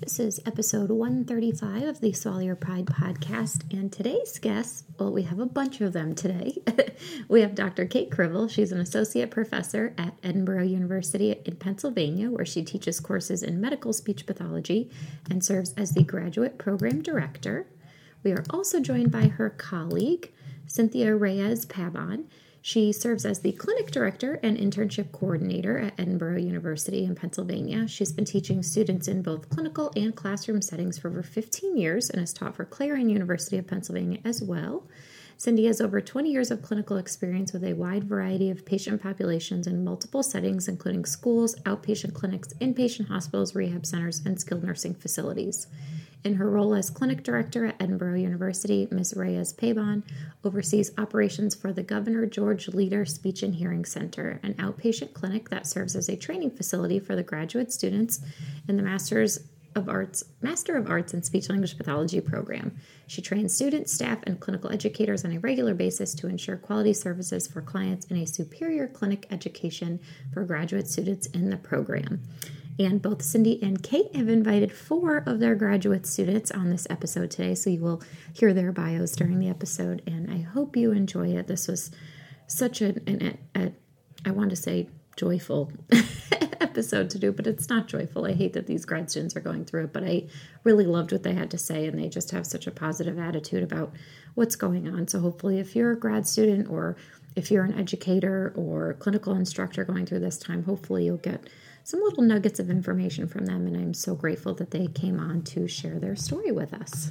This is episode 135 of the Swallow Your Pride podcast. And today's guest, well, we have a bunch of them today. we have Dr. Kate Krival. She's an associate professor at Edinboro University in Pennsylvania, where she teaches courses in medical speech pathology and serves as the graduate program director. We are also joined by her colleague, Cynthia Reyes Pabon. She serves as the clinic director and internship coordinator at Edinboro University in Pennsylvania. She's been teaching students in both clinical and classroom settings for over 15 years and has taught for Clarion University of Pennsylvania as well. Cindy has over 20 years of clinical experience with a wide variety of patient populations in multiple settings, including schools, outpatient clinics, inpatient hospitals, rehab centers, and skilled nursing facilities. In her role as clinic director at Edinboro University, Ms. Reyes Pabon oversees operations for the Governor George Leader Speech and Hearing Center, an outpatient clinic that serves as a training facility for the graduate students in the Masters of Arts Master of Arts in Speech Language Pathology program. She trains students, staff, and clinical educators on a regular basis to ensure quality services for clients and a superior clinic education for graduate students in the program. And both Cindy and Kate have invited four of their graduate students on this episode today. So you will hear their bios during the episode. And I hope you enjoy it. This was such an, an, a, I want to say, joyful episode to do, but it's not joyful. I hate that these grad students are going through it, but I really loved what they had to say, and they just have such a positive attitude about what's going on. So, hopefully, if you're a grad student or if you're an educator or clinical instructor going through this time, hopefully, you'll get some little nuggets of information from them, and I'm so grateful that they came on to share their story with us.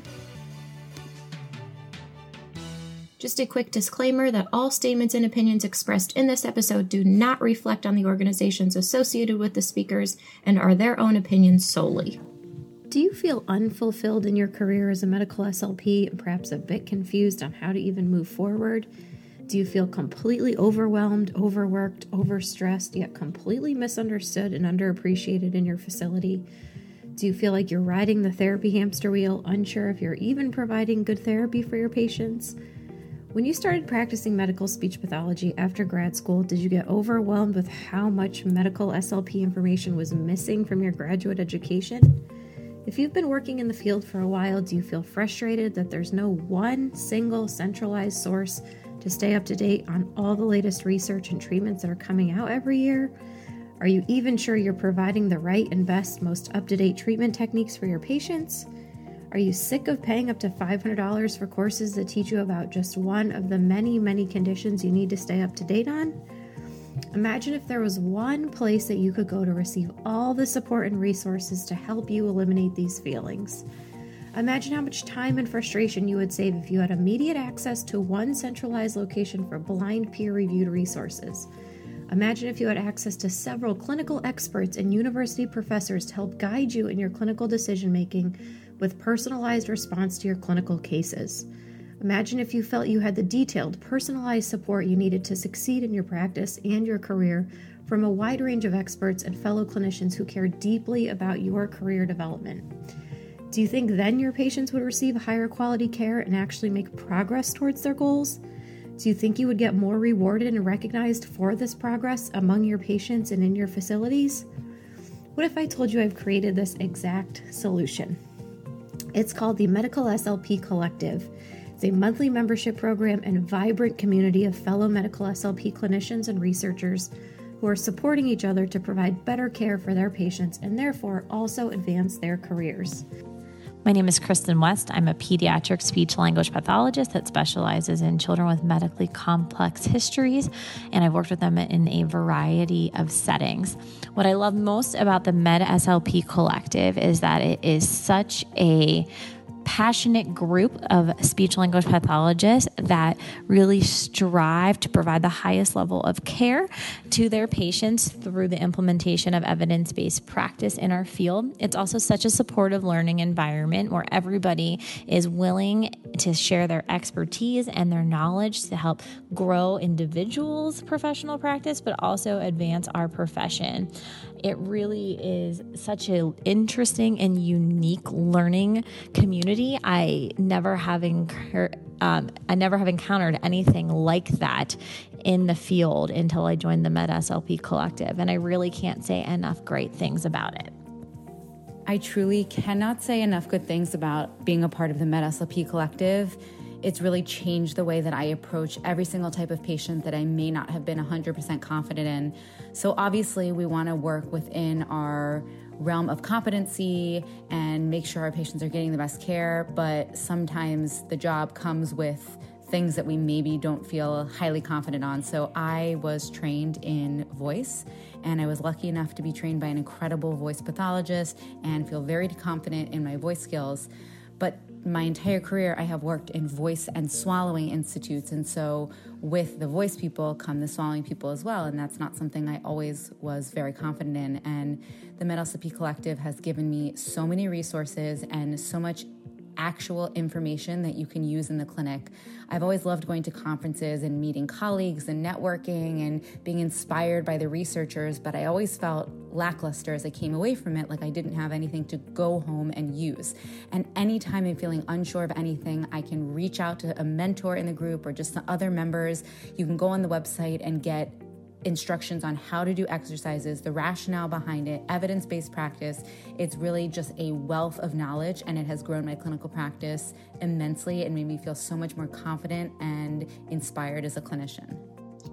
Just a quick disclaimer that all statements and opinions expressed in this episode do not reflect on the organizations associated with the speakers and are their own opinions solely. Do you feel unfulfilled in your career as a medical SLP and perhaps a bit confused on how to even move forward? Do you feel completely overwhelmed, overworked, overstressed, yet completely misunderstood and underappreciated in your facility? Do you feel like you're riding the therapy hamster wheel, unsure if you're even providing good therapy for your patients? When you started practicing medical speech pathology after grad school, did you get overwhelmed with how much medical SLP information was missing from your graduate education? If you've been working in the field for a while, do you feel frustrated that there's no one single centralized source to stay up to date on all the latest research and treatments that are coming out every year? Are you even sure you're providing the right and best, most up to date treatment techniques for your patients? Are you sick of paying up to $500 for courses that teach you about just one of the many, many conditions you need to stay up to date on? Imagine if there was one place that you could go to receive all the support and resources to help you eliminate these feelings. Imagine how much time and frustration you would save if you had immediate access to one centralized location for blind peer reviewed resources. Imagine if you had access to several clinical experts and university professors to help guide you in your clinical decision making with personalized response to your clinical cases. Imagine if you felt you had the detailed, personalized support you needed to succeed in your practice and your career from a wide range of experts and fellow clinicians who care deeply about your career development. Do you think then your patients would receive higher quality care and actually make progress towards their goals? Do you think you would get more rewarded and recognized for this progress among your patients and in your facilities? What if I told you I've created this exact solution? It's called the Medical SLP Collective. It's a monthly membership program and vibrant community of fellow medical SLP clinicians and researchers who are supporting each other to provide better care for their patients and therefore also advance their careers. My name is Kristen West. I'm a pediatric speech language pathologist that specializes in children with medically complex histories, and I've worked with them in a variety of settings. What I love most about the Med SLP Collective is that it is such a passionate group of speech language pathologists that really strive to provide the highest level of care to their patients through the implementation of evidence based practice in our field. It's also such a supportive learning environment where everybody is willing to share their expertise and their knowledge to help grow individuals' professional practice, but also advance our profession. It really is such an interesting and unique learning community. I never have incur- um, I never have encountered anything like that in the field until I joined the Med SLP Collective, and I really can't say enough great things about it. I truly cannot say enough good things about being a part of the Med SLP Collective it's really changed the way that I approach every single type of patient that I may not have been 100% confident in. So, obviously, we want to work within our realm of competency and make sure our patients are getting the best care, but sometimes the job comes with things that we maybe don't feel highly confident on. So, I was trained in voice and I was lucky enough to be trained by an incredible voice pathologist and feel very confident in my voice skills. But my entire career, I have worked in voice and swallowing institutes. And so, with the voice people come the swallowing people as well. And that's not something I always was very confident in. And the MedSLP Collective has given me so many resources and so much actual information that you can use in the clinic. I've always loved going to conferences and meeting colleagues and networking and being inspired by the researchers, but I always felt lackluster as I came away from it, like I didn't have anything to go home and use. And anytime I'm feeling unsure of anything, I can reach out to a mentor in the group or just the other members. You can go on the website and get instructions on how to do exercises, the rationale behind it, evidence based practice. It's really just a wealth of knowledge, and it has grown my clinical practice immensely and made me feel so much more confident and inspired as a clinician.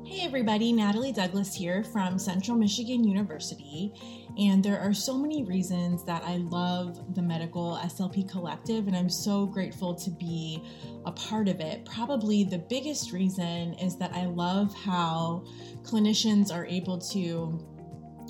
Hey, everybody, Natalie Douglas here from Central Michigan University. And there are so many reasons that I love the Medical SLP Collective, and I'm so grateful to be a part of it. Probably the biggest reason is that I love how clinicians are able to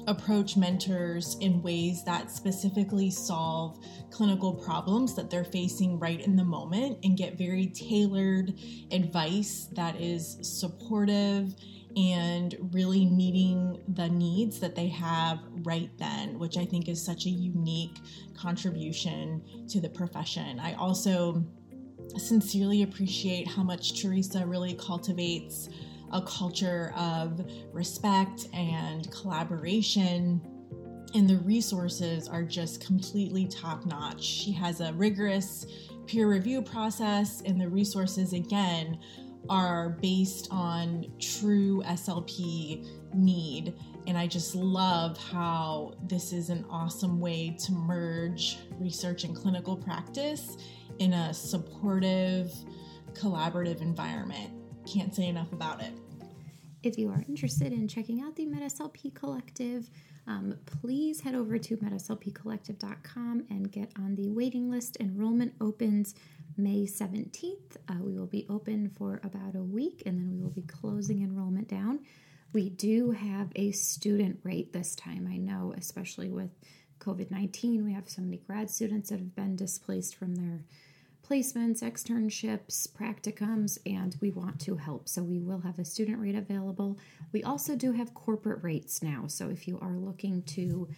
approach mentors in ways that specifically solve clinical problems that they're facing right in the moment and get very tailored advice that is supportive and really meeting the needs that they have right then, which I think is such a unique contribution to the profession. I also sincerely appreciate how much Theresa really cultivates a culture of respect and collaboration. And the resources are just completely top notch. She has a rigorous peer review process, and the resources, again, are based on true SLP need. And I just love how this is an awesome way to merge research and clinical practice in a supportive, collaborative environment. Can't say enough about it. If you are interested in checking out the MedSLP Collective, um, please head over to medslpcollective.com and get on the waiting list. Enrollment opens May 17th. Uh, we will be open for about a week and then we will be closing enrollment down. We do have a student rate this time. I know, especially with COVID 19, we have so many grad students that have been displaced from their placements, externships, practicums, and we want to help. So we will have a student rate available. We also do have corporate rates now. So if you are looking to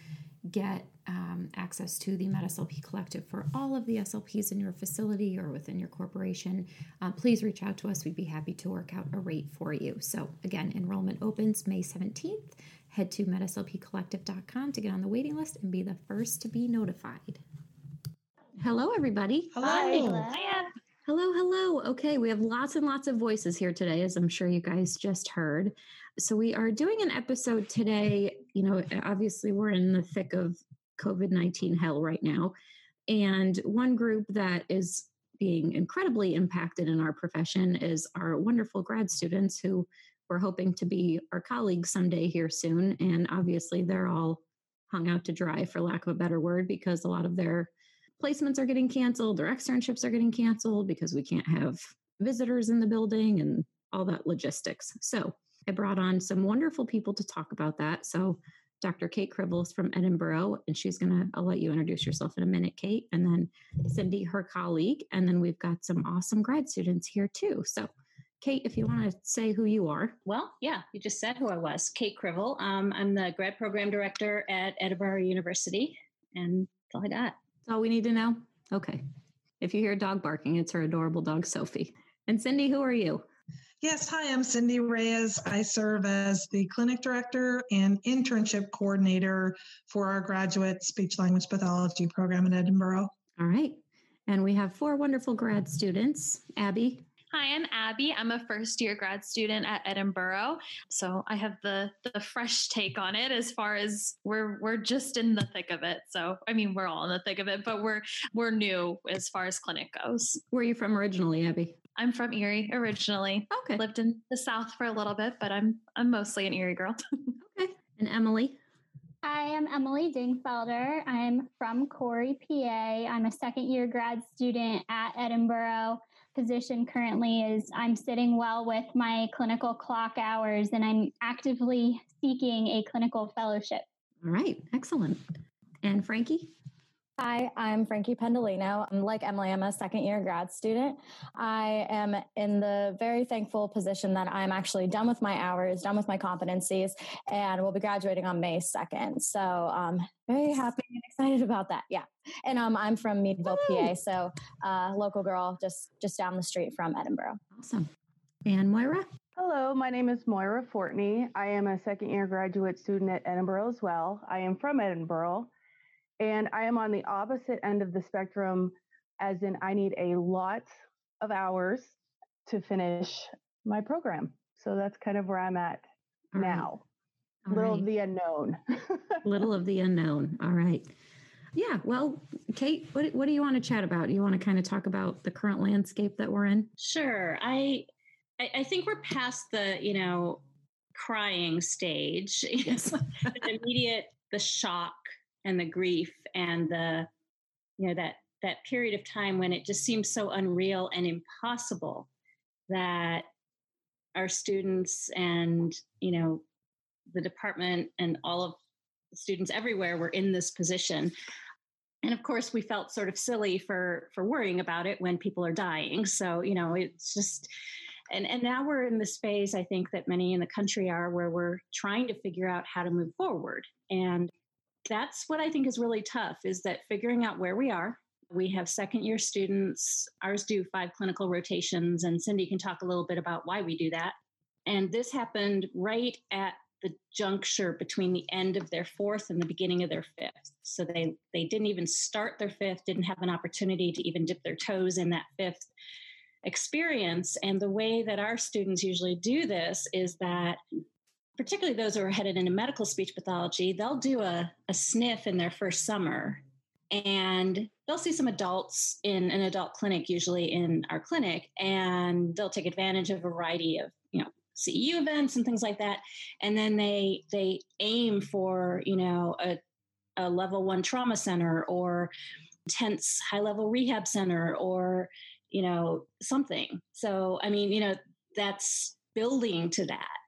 get um, access to the MedSLP Collective for all of the SLPs in your facility or within your corporation, uh, please reach out to us. We'd be happy to work out a rate for you. So, again, enrollment opens May 17th. Head to medslpcollective.com to get on the waiting list and be the first to be notified. Hello, everybody. Hello. Hello, hello. Okay, we have lots and lots of voices here today, as I'm sure you guys just heard. So, we are doing an episode today. You know, obviously, we're in the thick of COVID 19 hell right now. And one group that is being incredibly impacted in our profession is our wonderful grad students who we're hoping to be our colleagues someday here soon. And obviously, they're all hung out to dry, for lack of a better word, because a lot of their placements are getting canceled, their externships are getting canceled because we can't have visitors in the building and all that logistics. So, I brought on some wonderful people to talk about that. So, Dr. Kate Krivals from Edinboro, and she's going to, I'll let you introduce yourself in a minute, Kate, and then Cindy, her colleague. And then we've got some awesome grad students here too. So, Kate, if you want to say who you are. Well, yeah, you just said who I was Kate Krival. Um, I'm the grad program director at Edinboro University, and that's all I got. All we need to know? Okay. If you hear a dog barking, it's her adorable dog, Sophie. And Cindy, who are you? Yes, hi, I'm Cindy Reyes. I serve as the clinic director and internship coordinator for our graduate speech language pathology program in Edinboro. All right. And we have four wonderful grad students. Abby, Hi, I'm Abby. I'm a first year grad student at Edinboro. So I have the the fresh take on it as far as we're we're just in the thick of it. So I mean we're all in the thick of it, but we're we're new as far as clinic goes. Where are you from originally, Abby? I'm from Erie originally. Okay. Lived in the South for a little bit, but I'm I'm mostly an Erie girl. okay. And Emily? I am Emily Dingfelder. I'm from Corry, PA. I'm a second year grad student at Edinboro position currently is I'm sitting well with my clinical clock hours and I'm actively seeking a clinical fellowship. All right, excellent. And Frankie? Hi, I'm Frankie Pendolino. I'm like Emily, I'm a second year grad student. I am in the very thankful position that I'm actually done with my hours, done with my competencies, and will be graduating on May 2nd. So I'm um, very happy and excited about that. Yeah. And um, I'm from Meadville, PA. So uh, local girl just just down the street from Edinboro. Awesome. And Moira? Hello, my name is Moira Fortney. I am a second year graduate student at Edinboro as well. I am from Edinboro. And I am on the opposite end of the spectrum, as in, I need a lot of hours to finish my program. So that's kind of where I'm at All now. Right. Little right. of the unknown. Little of the unknown. All right. Yeah. Well, Kate, what, what do you want to chat about? Do you want to kind of talk about the current landscape that we're in? Sure. I, I, I think we're past the, you know, crying stage. Yes. the immediate, the shock and the grief and the you know that that period of time when it just seems so unreal and impossible that our students and you know the department and all of the students everywhere were in this position. And of course we felt sort of silly for for worrying about it when people are dying. So you know it's just and and now we're in this phase i think that many in the country are where we're trying to figure out how to move forward. And that's what I think is really tough is that figuring out where we are. We have second year students. Ours do five clinical rotations, and Cindy can talk a little bit about why we do that. And this happened right at the juncture between the end of their fourth and the beginning of their fifth. So they they didn't even start their fifth, didn't have an opportunity to even dip their toes in that fifth experience. And the way that our students usually do this is that particularly those who are headed into medical speech pathology, they'll do a, a SNF in their first summer and they'll see some adults in an adult clinic, usually in our clinic, and they'll take advantage of a variety of, you know, CEU events and things like that. And then they they aim for, you know, a, a level one trauma center or intense high level rehab center or, you know, something. So I mean, you know, that's building to that.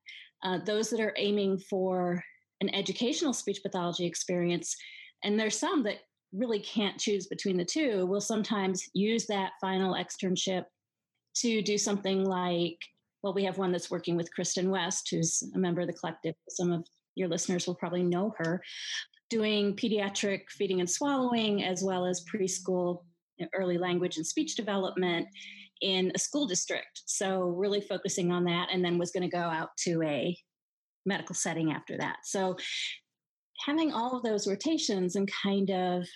Uh, those that are aiming for an educational speech pathology experience, and there's some that really can't choose between the two, will sometimes use that final externship to do something like, well, we have one that's working with Kristen West, who's a member of the collective. Some of your listeners will probably know her, doing pediatric feeding and swallowing, as well as preschool early language and speech development in a school district. So, really focusing on that, and then was going to go out to a medical setting after that. So, having all of those rotations and kind of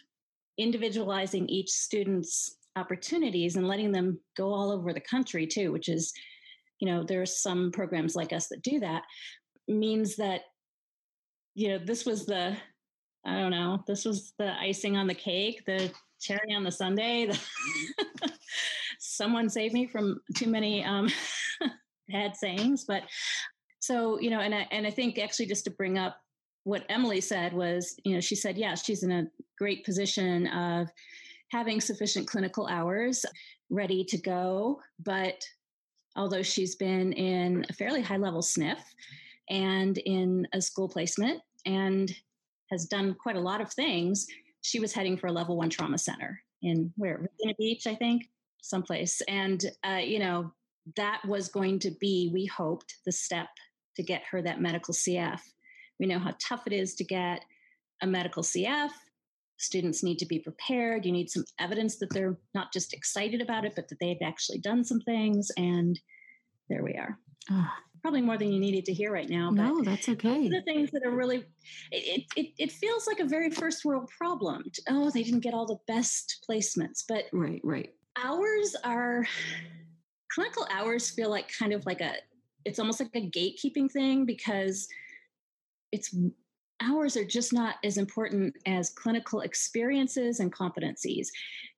individualizing each student's opportunities and letting them go all over the country too, which is, you know, there are some programs like us that do that, means that, you know, this was the, I don't know, this was the icing on the cake, the cherry on the sundae. The mm-hmm. Someone save me from too many um, bad sayings, but so you know, and I, and I think actually just to bring up what Emily said was, you know, she said, yeah, she's in a great position of having sufficient clinical hours ready to go, but although she's been in a fairly high level SNF and in a school placement and has done quite a lot of things. She was heading for a level one trauma center in where Virginia Beach, I think, someplace. And uh, you know, that was going to be, we hoped, the step to get her that medical CF. We know how tough it is to get a medical CF. Students need to be prepared. You need some evidence that they're not just excited about it, but that they've actually done some things. And there we are. Oh. Probably more than you needed to hear right now. no, that's okay. The things that are really, it, it, it feels like a very first world problem. Oh, they didn't get all the best placements, but right, right. Ours are clinical hours feel like kind of like a it's almost like a gatekeeping thing because it's hours are just not as important as clinical experiences and competencies.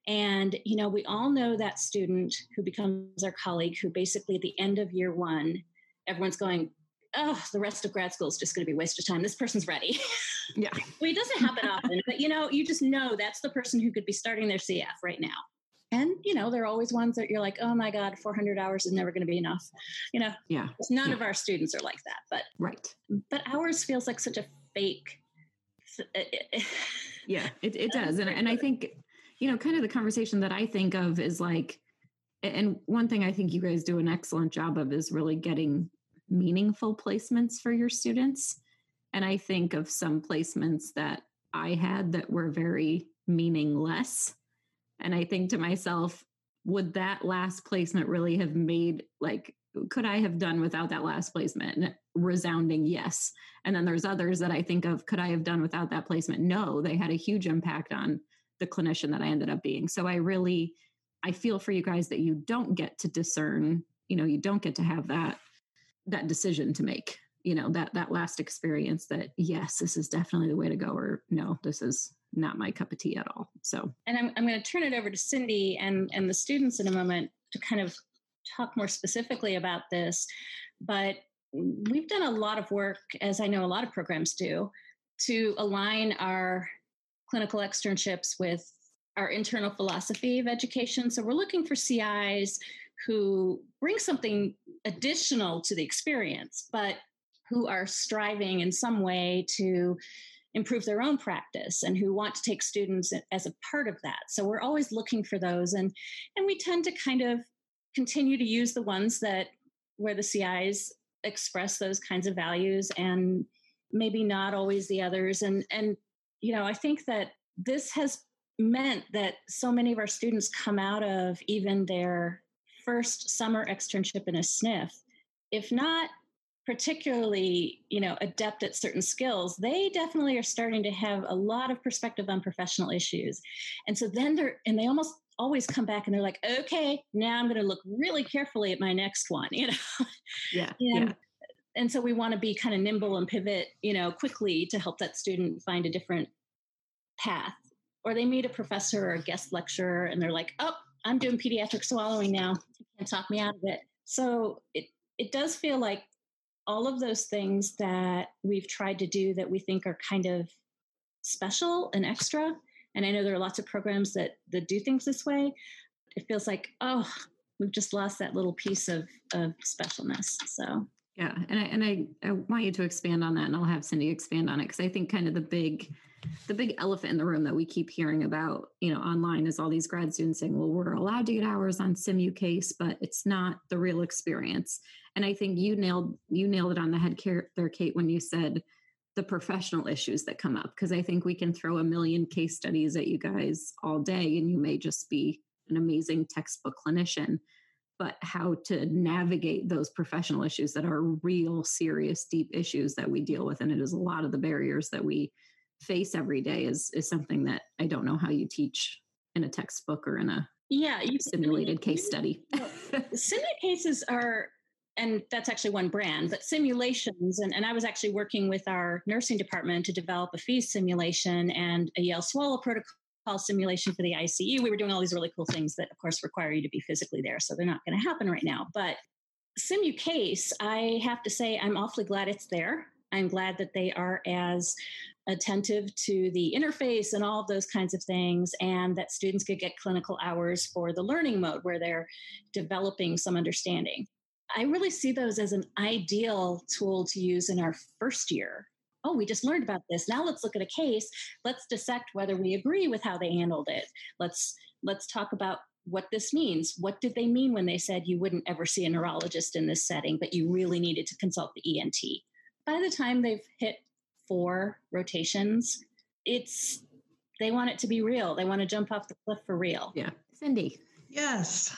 And you know we all know that student who becomes our colleague who basically at the end of year one everyone's going oh the rest of grad school is just going to be a waste of time. This person's ready. Yeah. Well it doesn't happen often but you know you just know that's the person who could be starting their cf right now and you know there are always ones that you're like oh my god 400 hours is never going to be enough. You know yeah. none yeah. of our students are like that but right. but ours feels like such a fake uh, uh, uh, yeah it, it does and, and i think you know kind of the conversation that i think of is like and one thing i think you guys do an excellent job of is really getting meaningful placements for your students. And i think of some placements that i had that were very meaningless and I think to myself, would that last placement really have made like could I have done without that last placement? Resounding yes. And then there's others that I think of, could I have done without that placement? No, they had a huge impact on the clinician that I ended up being. So I really, I feel for you guys that you don't get to discern, you know, you don't get to have that, that decision to make, you know, that, that last experience that yes, this is definitely the way to go, or no, this is not my cup of tea at all. So, and I'm, I'm going to turn it over to Cindy and, and the students in a moment to kind of talk more specifically about this. But we've done a lot of work, as I know a lot of programs do, to align our clinical externships with our internal philosophy of education. So we're looking for CIs who bring something additional to the experience, but who are striving in some way to improve their own practice and who want to take students as a part of that. So we're always looking for those and and we tend to kind of continue to use the ones that where the CIs express those kinds of values and maybe not always the others and and you know, I think that this has meant that so many of our students come out of even their first summer externship in a SNF if not particularly you know adept at certain skills they definitely are starting to have a lot of perspective on professional issues. And so then they're and they almost always come back and they're like okay now i'm going to look really carefully at my next one you know? Yeah and, yeah. And so we want to be kind of nimble and pivot you know quickly to help that student find a different path. Or they meet a professor or a guest lecturer and they're like oh i'm doing pediatric swallowing now. You can't talk me out of it. So it it does feel like all of those things that we've tried to do that we think are kind of special and extra. And i know there are lots of programs that that do things this way. It feels like oh we've just lost that little piece of of specialness. So yeah and i and i, I want you to expand on that and i'll have cindy expand on it because i think kind of the big the big elephant in the room that we keep hearing about you know online is all these grad students saying well we're allowed to get hours on SimuCase but it's not the real experience. And i think you nailed you nailed it on the head there kate when you said the professional issues that come up because i think we can throw a million case studies at you guys all day and you may just be an amazing textbook clinician but how to navigate those professional issues that are real serious deep issues that we deal with and it is a lot of the barriers that we face every day is is something that i don't know how you teach in a textbook or in a yeah you, simulated case study simulated cases are and that's actually one brand, but simulations. And, and I was actually working with our nursing department to develop a FEES simulation and a Yale Swallow protocol simulation for the ICU. We were doing all these really cool things that, of course, require you to be physically there. So they're not going to happen right now. But SimuCase, I have to say, I'm awfully glad it's there. I'm glad that they are as attentive to the interface and all of those kinds of things, and that students could get clinical hours for the learning mode where they're developing some understanding. I really see those as an ideal tool to use in our first year oh, we just learned about this. Now let's look at a case. Let's dissect whether we agree with how they handled it. Let's let's talk about what this means. What did they mean when they said you wouldn't ever see a neurologist in this setting, but you really needed to consult the ENT? By the time they've hit four rotations, it's they want it to be real. They want to jump off the cliff for real. Yeah. Cindy. Yes.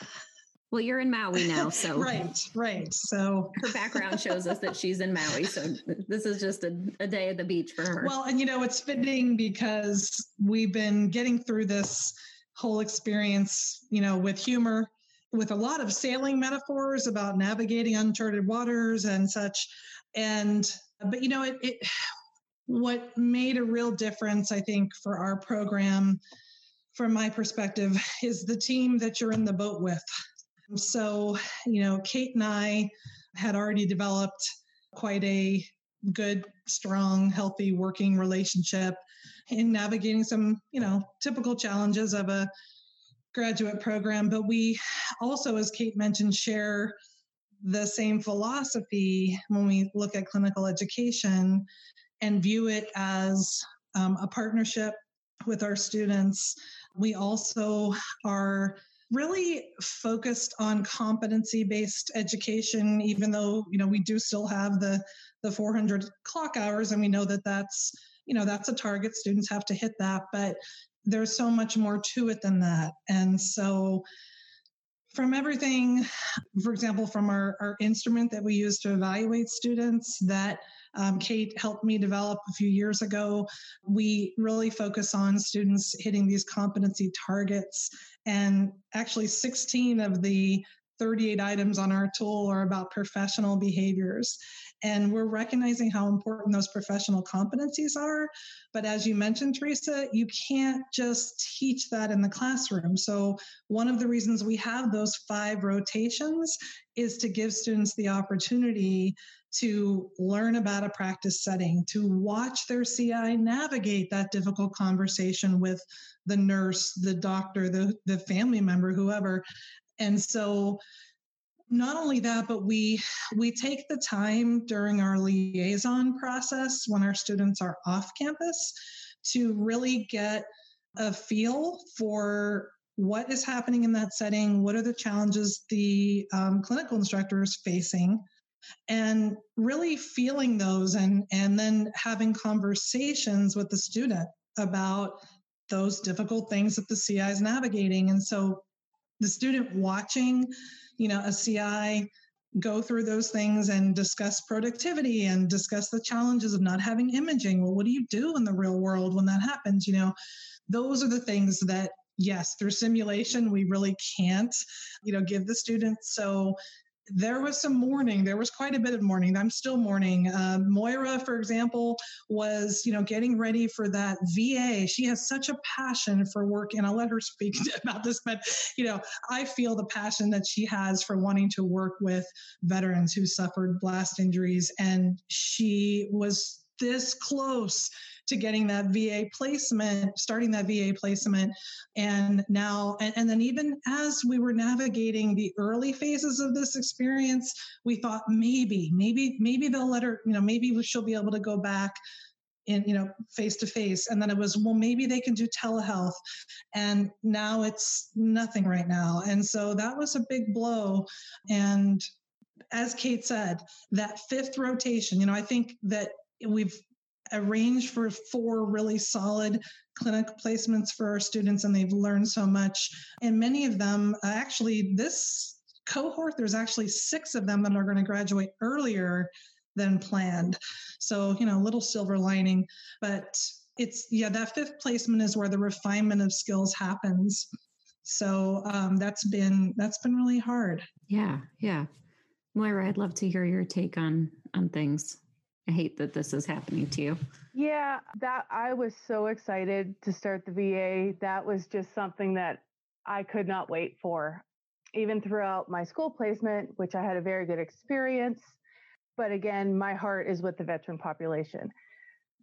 Well, you're in Maui now, so right, right. So her background shows us that she's in Maui. So this is just a, a day at the beach for her. Well, and you know, it's fitting because we've been getting through this whole experience, you know, with humor, with a lot of sailing metaphors about navigating uncharted waters and such. And but you know, it, it what made a real difference, I think, for our program, from my perspective, is the team that you're in the boat with. So, you know, Kate and I had already developed quite a good, strong, healthy working relationship in navigating some, you know, typical challenges of a graduate program. But we also, as Kate mentioned, share the same philosophy when we look at clinical education and view it as um, a partnership with our students. We also are really focused on competency based education even though you know we do still have the the 400 clock hours and we know that that's you know that's a target. Students have to hit that but there's so much more to it than that. And so from everything for example from our, our instrument that we use to evaluate students that um, Kate helped me develop a few years ago. We really focus on students hitting these competency targets. And actually, 16 of the 38 items on our tool are about professional behaviors. And we're recognizing how important those professional competencies are. But as you mentioned, Theresa, you can't just teach that in the classroom. So, one of the reasons we have those five rotations is to give students the opportunity to learn about a practice setting, to watch their CI navigate that difficult conversation with the nurse, the doctor, the, the family member, whoever. And so not only that, but we we take the time during our liaison process when our students are off campus to really get a feel for what is happening in that setting, what are the challenges the um, clinical instructor is facing, and really feeling those and and then having conversations with the student about those difficult things that the CI is navigating. And so the student watching, you know, a CI go through those things and discuss productivity and discuss the challenges of not having imaging. Well, what do you do in the real world when that happens? You know, those are the things that yes, through simulation we really can't, you know, give the students. So there was some mourning. There was quite a bit of mourning. I'm still mourning. Uh, Moira, for example, was you know getting ready for that VA. She has such a passion for work, and I'll let her speak about this. But you know, I feel the passion that she has for wanting to work with veterans who suffered blast injuries, and she was this close to getting that VA placement, starting that VA placement. And now, and, and then even as we were navigating the early phases of this experience, we thought maybe, maybe, maybe they'll let her, you know, maybe she'll be able to go back in you know face to face. And then it was well maybe they can do telehealth. And now it's nothing right now. And so that was a big blow. And as kate said that fifth rotation you know i think that we've arranged for four really solid clinic placements for our students, and they've learned so much. And many of them, uh, actually, this cohort, there's actually six of them that are going to graduate earlier than planned. So, you know, a little silver lining, but it's, yeah, that fifth placement is where the refinement of skills happens. So um, that's been that's been really hard. Yeah, yeah. Moira, I'd love to hear your take on on things. I hate that this is happening to you. Yeah, that I was so excited to start the VA. That was just something that I could not wait for. Even throughout my school placement, which I had a very good experience. But again, my heart is with the veteran population.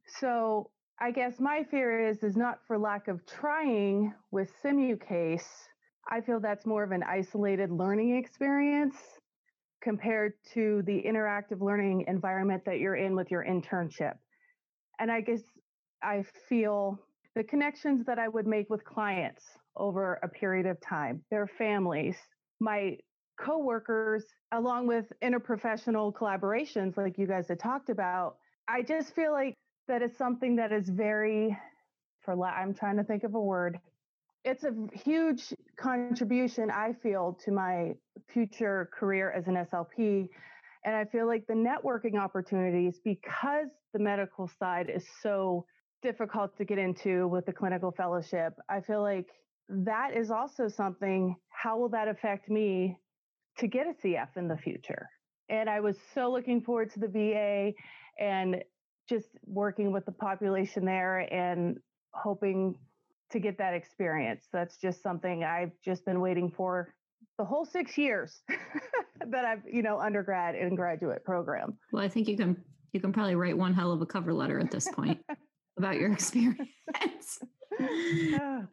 So I guess my fear is is not for lack of trying with SimuCase. I feel that's more of an isolated learning experience compared to the interactive learning environment that you're in with your internship. And I guess I feel the connections that I would make with clients over a period of time, their families, my coworkers, along with interprofessional collaborations like you guys had talked about. I just feel like that is something that is very, for I'm trying to think of a word. It's a huge contribution, I feel, to my future career as an SLP. And I feel like the networking opportunities, because the medical side is so difficult to get into with the clinical fellowship, I feel like that is also something. How will that affect me to get a CF in the future? And I was so looking forward to the VA and just working with the population there and hoping to get that experience. That's just something I've just been waiting for the whole six years that I've, you know, undergrad and graduate program. Well, I think you can you can probably write one hell of a cover letter at this point about your experience.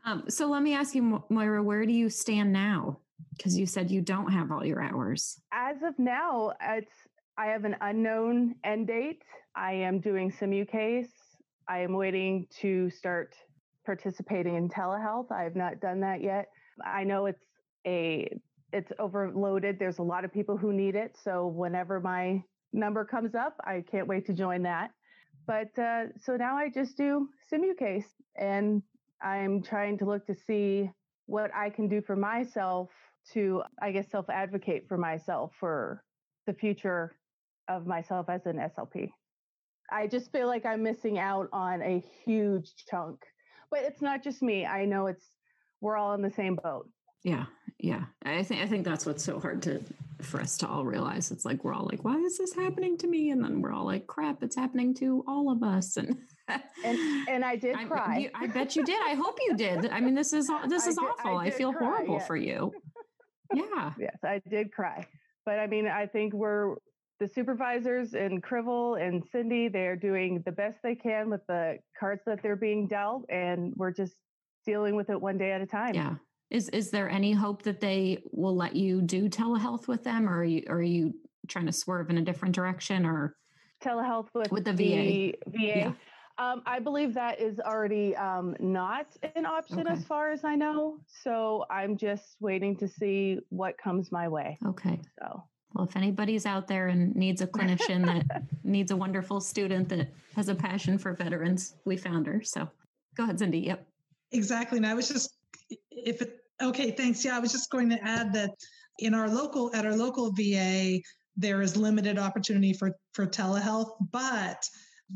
um, so let me ask you, Moira, where do you stand now? Because you said you don't have all your hours. As of now, it's I have an unknown end date. I am doing SimuCase. I am waiting to start participating in telehealth. I have not done that yet. I know it's a it's overloaded. There's a lot of people who need it. So whenever my number comes up, I can't wait to join that. But uh, so now I just do SimuCase and I'm trying to look to see what I can do for myself to, I guess, self advocate for myself for the future of myself as an SLP. I just feel like I'm missing out on a huge chunk. But it's not just me. I know it's we're all in the same boat. Yeah. Yeah. I think I think that's what's so hard to for us to all realize. It's like we're all like, why is this happening to me? And then we're all like, crap, it's happening to all of us. And and, and I did I, cry. You, I bet you did. I hope you did. I mean, this is this is I did, awful. I, I feel cry, horrible for you. Yeah. yes, I did cry. But I mean, I think we're the supervisors in Krival and Cindy, they're doing the best they can with the cards that they're being dealt, and we're just dealing with it one day at a time. Yeah. Is is there any hope that they will let you do telehealth with them, or are you are you trying to swerve in a different direction, or telehealth with with the VA? VA. Yeah. Um, I believe that is already um, not an option okay. as far as I know. So I'm just waiting to see what comes my way. Okay. So well, if anybody's out there and needs a clinician that needs a wonderful student that has a passion for veterans, we found her. So go ahead, Cindy. Yep. Exactly. And I was just, if it, okay, thanks. Yeah, I was just going to add that in our local, at our local VA, there is limited opportunity for, for telehealth, but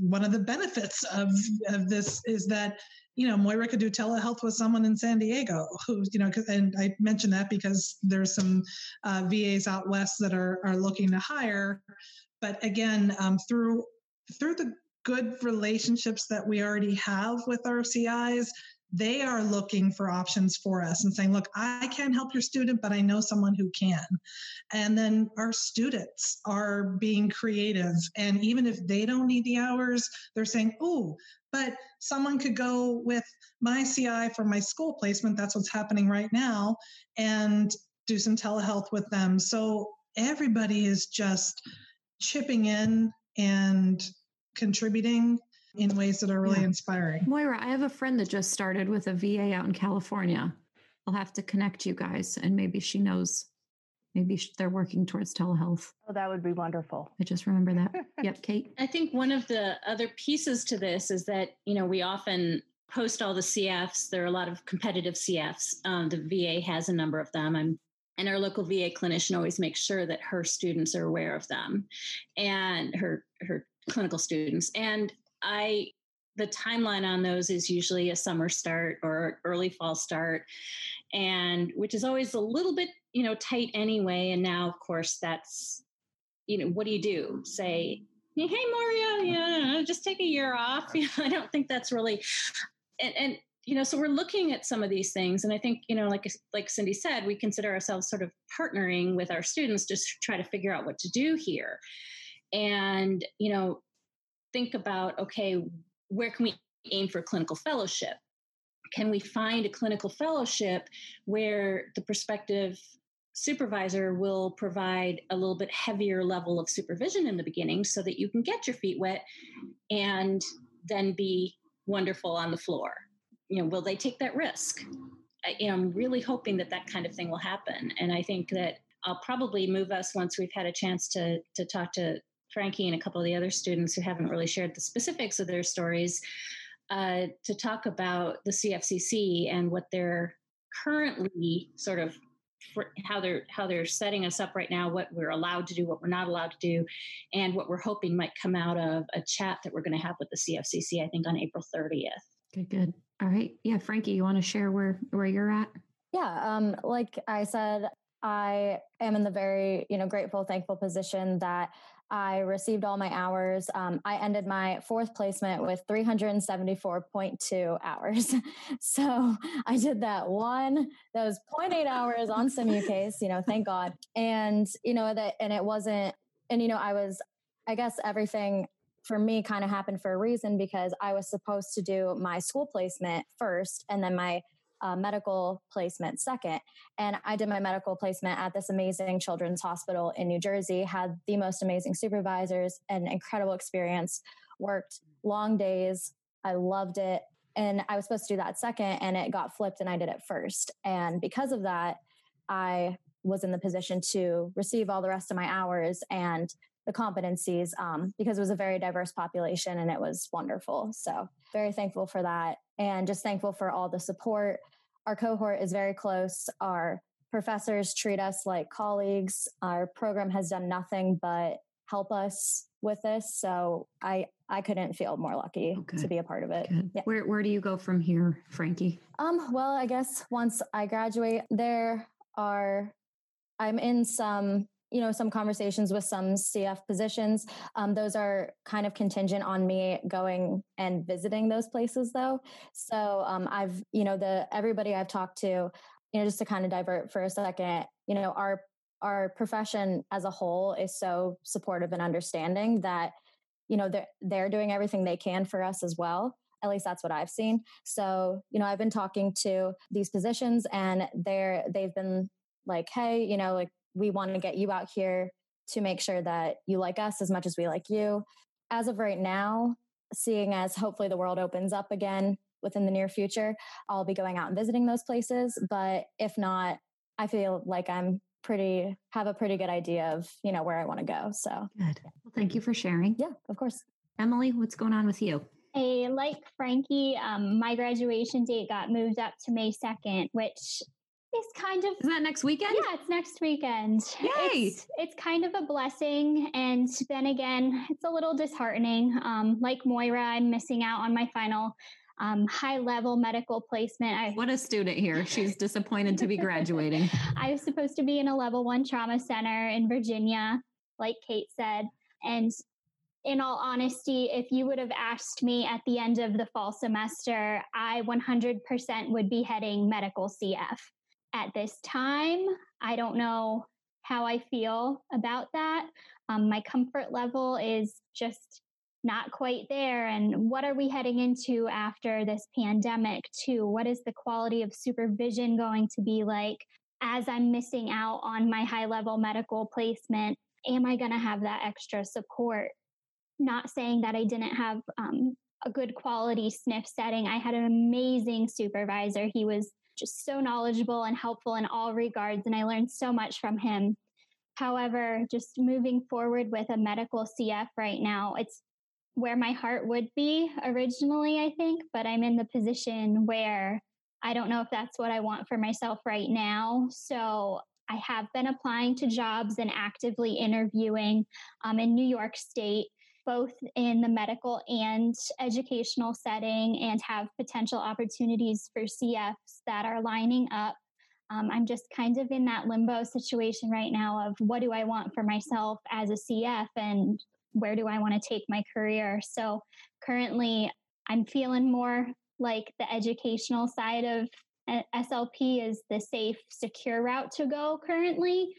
one of the benefits of, of this is that you know, Moira could do telehealth with someone in San Diego who, you know, and I mention that because there's some uh, VAs out west that are, are looking to hire. But again, um, through, through the good relationships that we already have with our CIs, they are looking for options for us and saying, look, I can't help your student, but I know someone who can. And then our students are being creative. And even if they don't need the hours, they're saying, oh, but someone could go with my CI for my school placement. That's what's happening right now. And do some telehealth with them. So everybody is just chipping in and contributing in ways that are really yeah. inspiring. Moira, I have a friend that just started with a VA out in California. I'll have to connect you guys, and maybe she knows. Maybe they're working towards telehealth. Oh, that would be wonderful. I just remember that. yep, Kate. I think one of the other pieces to this is that you know we often post all the CFs. There are a lot of competitive CFs. Um, the VA has a number of them. I'm and our local VA clinician always makes sure that her students are aware of them and her her clinical students. And I the timeline on those is usually a summer start or early fall start and which is always a little bit you know tight anyway and now of course that's you know what do you do? Say hey Moria, mm-hmm. yeah just take a year off. You know, i don't think that's really and, and you know so we're looking at some of these things and i think you know like like cindy said we consider ourselves sort of partnering with our students just to try to figure out what to do here. And you know think about okay, where can we aim for clinical fellowship? Can we find a clinical fellowship where the prospective supervisor will provide a little bit heavier level of supervision in the beginning so that you can get your feet wet and then be wonderful on the floor? You know, will they take that risk? I, I'm really hoping that that kind of thing will happen. And I think that I'll probably move us once we've had a chance to to talk to Frankie and a couple of the other students who haven't really shared the specifics of their stories uh, to talk about the CFCC and what they're currently sort of how they're how they're setting us up right now, what we're allowed to do, what we're not allowed to do, and what we're hoping might come out of a chat that we're going to have with the CFCC. I think on April 30th. Okay, good. All right, yeah, Frankie, you want to share where where you're at? Yeah, um, like I said, I am in the very you know grateful, thankful position that I received all my hours. Um, I ended my fourth placement with 374.2 hours. so I did that one, those 0.8 hours on SimuCase, you know, thank God. And, you know, that, and it wasn't, and, you know, I was, I guess everything for me kind of happened for a reason because I was supposed to do my school placement first and then my uh, medical placement second. And I did my medical placement at this amazing children's hospital in New Jersey, had the most amazing supervisors, an incredible experience, worked long days. I loved it. And I was supposed to do that second, and it got flipped, and I did it first. And because of that, I was in the position to receive all the rest of my hours and the competencies um, because it was a very diverse population and it was wonderful. So, very thankful for that and just thankful for all the support. Our cohort is very close. Our professors treat us like colleagues. Our program has done nothing but help us with this. So, I I couldn't feel more lucky okay. to be a part of it. Yeah. Where where do you go from here, Frankie? Um, well, I guess once I graduate, there are I'm in some you know some conversations with some cf positions. Um, those are kind of contingent on me going and visiting those places though. So um, i've you know the everybody i've talked to you know just to kind of divert for a second you know our our profession as a whole is so supportive and understanding that you know they're they're doing everything they can for us as well. At least that's what i've seen. So you know i've been talking to these positions and they're they've been like hey you know like we want to get you out here to make sure that you like us as much as we like you. As of right now, seeing as hopefully the world opens up again within the near future, I'll be going out and visiting those places. But if not, I feel like I'm pretty have a pretty good idea of you know where I want to go. So good. Well, thank you for sharing. Yeah, of course. Emily, what's going on with you? Hey, like Frankie, um, my graduation date got moved up to May 2nd, which it's kind of is that next weekend? Yeah, it's next weekend. Yay! It's, it's kind of a blessing, and then again, it's a little disheartening. Um, like Moira, I'm missing out on my final um, high level medical placement. I, what a student here. She's disappointed to be graduating. I was supposed to be in a level one trauma center in Virginia, like Kate said. And in all honesty, if you would have asked me at the end of the fall semester, I 100% would be heading medical CF at this time. I don't know how I feel about that. Um, my comfort level is just not quite there. And what are we heading into after this pandemic, too? What is the quality of supervision going to be like as I'm missing out on my high level medical placement? Am I going to have that extra support? Not saying that I didn't have um, a good quality SNF setting. I had an amazing supervisor. He was just so knowledgeable and helpful in all regards. And I learned so much from him. However, just moving forward with a medical CF right now, it's where my heart would be originally, I think, but I'm in the position where I don't know if that's what I want for myself right now. So I have been applying to jobs and actively interviewing um, in New York State both in the medical and educational setting and have potential opportunities for CFs that are lining up. Um, I'm just kind of in that limbo situation right now of what do I want for myself as a CF and where do I want to take my career. So currently, I'm feeling more like the educational side of uh, SLP is the safe, secure route to go currently.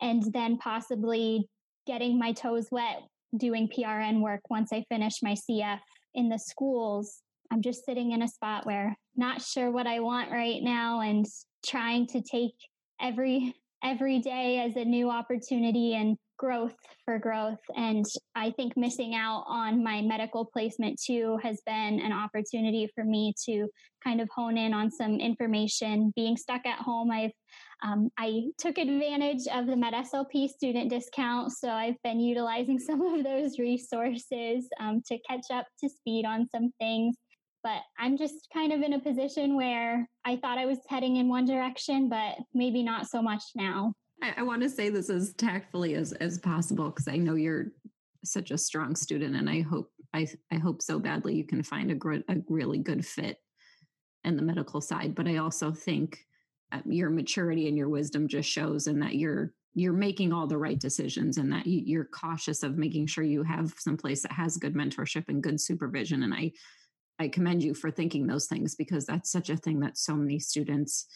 And then possibly getting my toes wet doing PRN work once I finish my CF in the schools. I'm just sitting in a spot where not sure what I want right now and trying to take every every day as a new opportunity and growth for growth. And I think missing out on my medical placement too has been an opportunity for me to kind of hone in on some information. Being stuck at home, I've um, I took advantage of the MedSLP student discount, so I've been utilizing some of those resources um, to catch up to speed on some things. But I'm just kind of in a position where I thought I was heading in one direction, but maybe not so much now. I, I want to say this as tactfully as as possible because I know you're such a strong student, and I hope I I hope so badly you can find a gr- a really good fit in the medical side. But I also think uh, your maturity and your wisdom just shows, and that you're you're making all the right decisions, and that you, you're cautious of making sure you have some place that has good mentorship and good supervision. And I I commend you for thinking those things because that's such a thing that so many students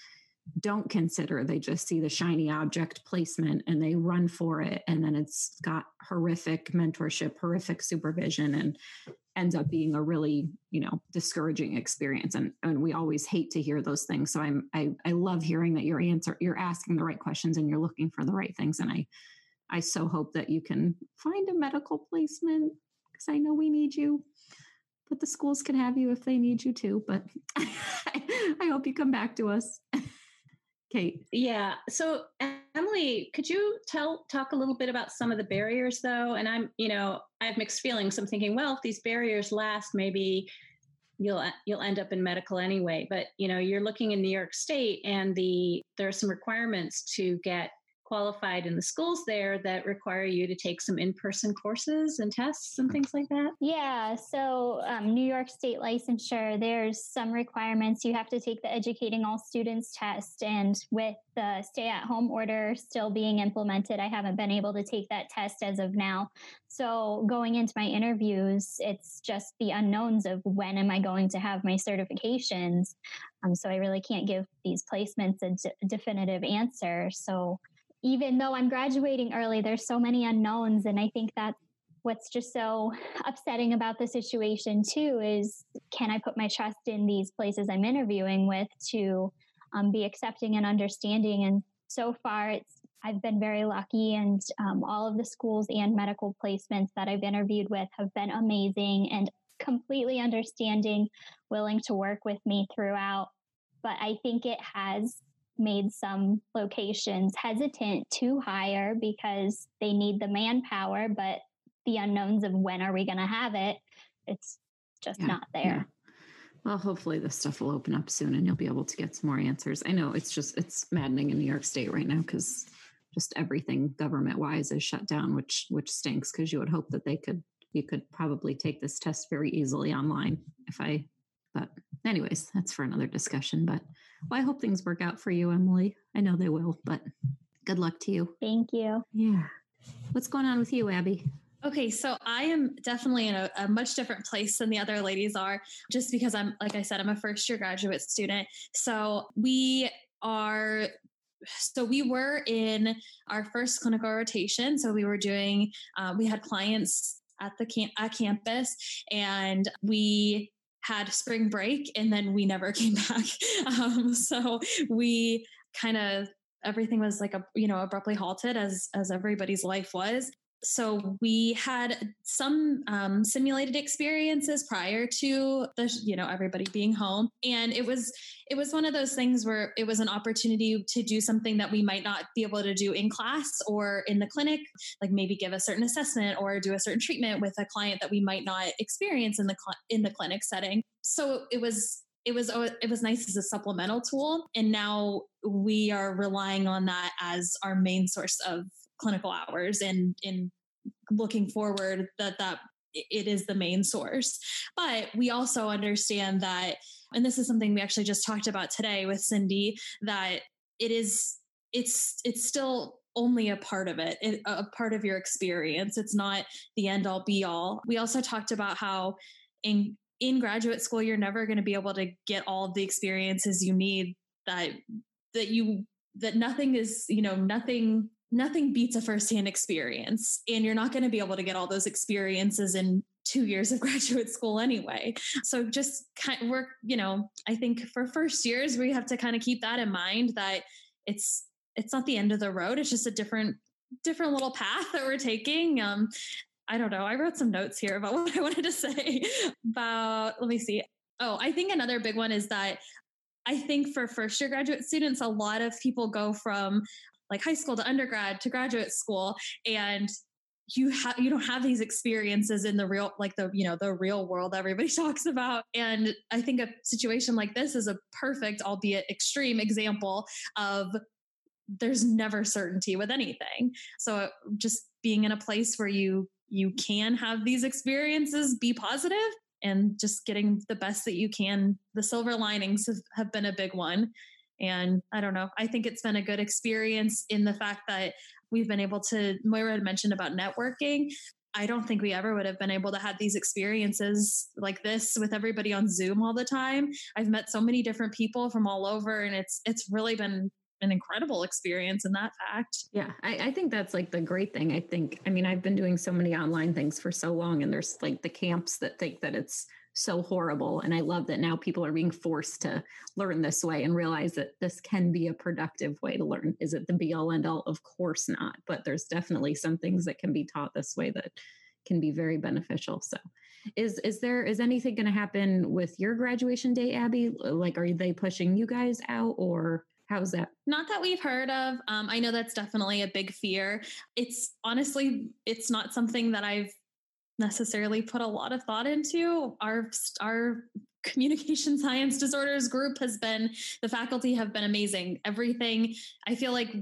don't consider. They just see the shiny object placement and they run for it. And then it's got horrific mentorship, horrific supervision, and ends up being a really, you know, discouraging experience. And, and we always hate to hear those things. So I'm I, I love hearing that your answer, you're asking the right questions and you're looking for the right things. And I I so hope that you can find a medical placement because I know we need you but the schools can have you if they need you too. But I hope you come back to us. Kate. Yeah. So Emily, could you tell talk a little bit about some of the barriers though? And I'm, you know, I have mixed feelings. I'm thinking, well, if these barriers last, maybe you'll uh, you'll end up in medical anyway. But you know, you're looking in New York State and the there are some requirements to get qualified in the schools there that require you to take some in-person courses and tests and things like that? Yeah so um, new york state licensure there's some requirements. You have to take the educating all students test and with the stay at home order still being implemented i haven't been able to take that test as of now. So going into my interviews it's just the unknowns of when am i going to have my certifications? Um, so i really can't give these placements a d- definitive answer. So even though I'm graduating early, there's so many unknowns. And I think that's what's just so upsetting about the situation, too, is can I put my trust in these places I'm interviewing with to um, be accepting and understanding? And so far, it's I've been very lucky, and um, all of the schools and medical placements that I've interviewed with have been amazing and completely understanding, willing to work with me throughout. But I think it has made some locations hesitant to hire because they need the manpower, but the unknowns of when are we going to have it, it's just yeah, not there. Yeah. Well, hopefully this stuff will open up soon and you'll be able to get some more answers. I know it's just it's maddening in New York State right now because just everything government wise is shut down, which which stinks because you would hope that they could you could probably take this test very easily online if I but anyways, that's for another discussion. But well, I hope things work out for you, Emily. I know they will, but good luck to you. Thank you. Yeah. What's going on with you, Abby? Okay, so I am definitely in a, a, much different place than the other ladies are, just because I'm, like I said, I'm a first year graduate student. So we are, so we were in our first clinical rotation. So we were doing, uh, we had clients at the camp at campus, and we had spring break and then we never came back. Um, so we kind of everything was like a you know abruptly halted as as everybody's life was so we had some um, simulated experiences prior to the you know everybody being home. And it was it was one of those things where it was an opportunity to do something that we might not be able to do in class or in the clinic like maybe give a certain assessment or do a certain treatment with a client that we might not experience in the cl- in the clinic setting. So it was it was it was nice as a supplemental tool. And now we are relying on that as our main source of clinical hours and in looking forward that that it is the main source. But we also understand that and this is something we actually just talked about today with cindy that it is it's it's still only a part of it, it a part of your experience. It's not the end all be all. We also talked about how in in graduate school you're never going to be able to get all of the experiences you need that that you that nothing is you know nothing nothing beats a firsthand experience. And you're not going to be able to get all those experiences in two years of graduate school anyway. So just kind of work, you know, I think for first years, we have to kind of keep that in mind that it's, it's not the end of the road. It's just a different different little path that we're taking. Um, I don't know. I wrote some notes here about what I wanted to say about. Let me see. Oh, I think another big one is that I think for first year graduate students, a lot of people go from like high school to undergrad to graduate school and you have you don't have these experiences in the real like the you know the real world everybody talks about. And i think a situation like this is a perfect albeit extreme example of there's never certainty with anything. So just being in a place where you you can have these experiences be positive and just getting the best that you can. The silver linings have, have been a big one and I don't know, I think it's been a good experience in the fact that we've been able to moira had mentioned about networking I don't think we ever would have been able to have these experiences like this with everybody on Zoom all the time. I've met so many different people from all over and it's it's really been an incredible experience in that fact. Yeah, I, I, think that's like the great thing. I think, I mean, I've been doing so many online things for so long, and there's like the camps that think that it's so horrible. And I love that now people are being forced to learn this way and realize that this can be a productive way to learn. Is it the be all end all? Of course not. But there's definitely some things that can be taught this way that can be very beneficial. So is is there is anything going to happen with your graduation day, Abby? Like are they pushing you guys out or How's that? Not that we've heard of. Um, I know that's definitely a big fear. It's honestly, it's not something that I've necessarily put a lot of thought into. Our our communication science disorders group has been the faculty have been amazing. Everything I feel like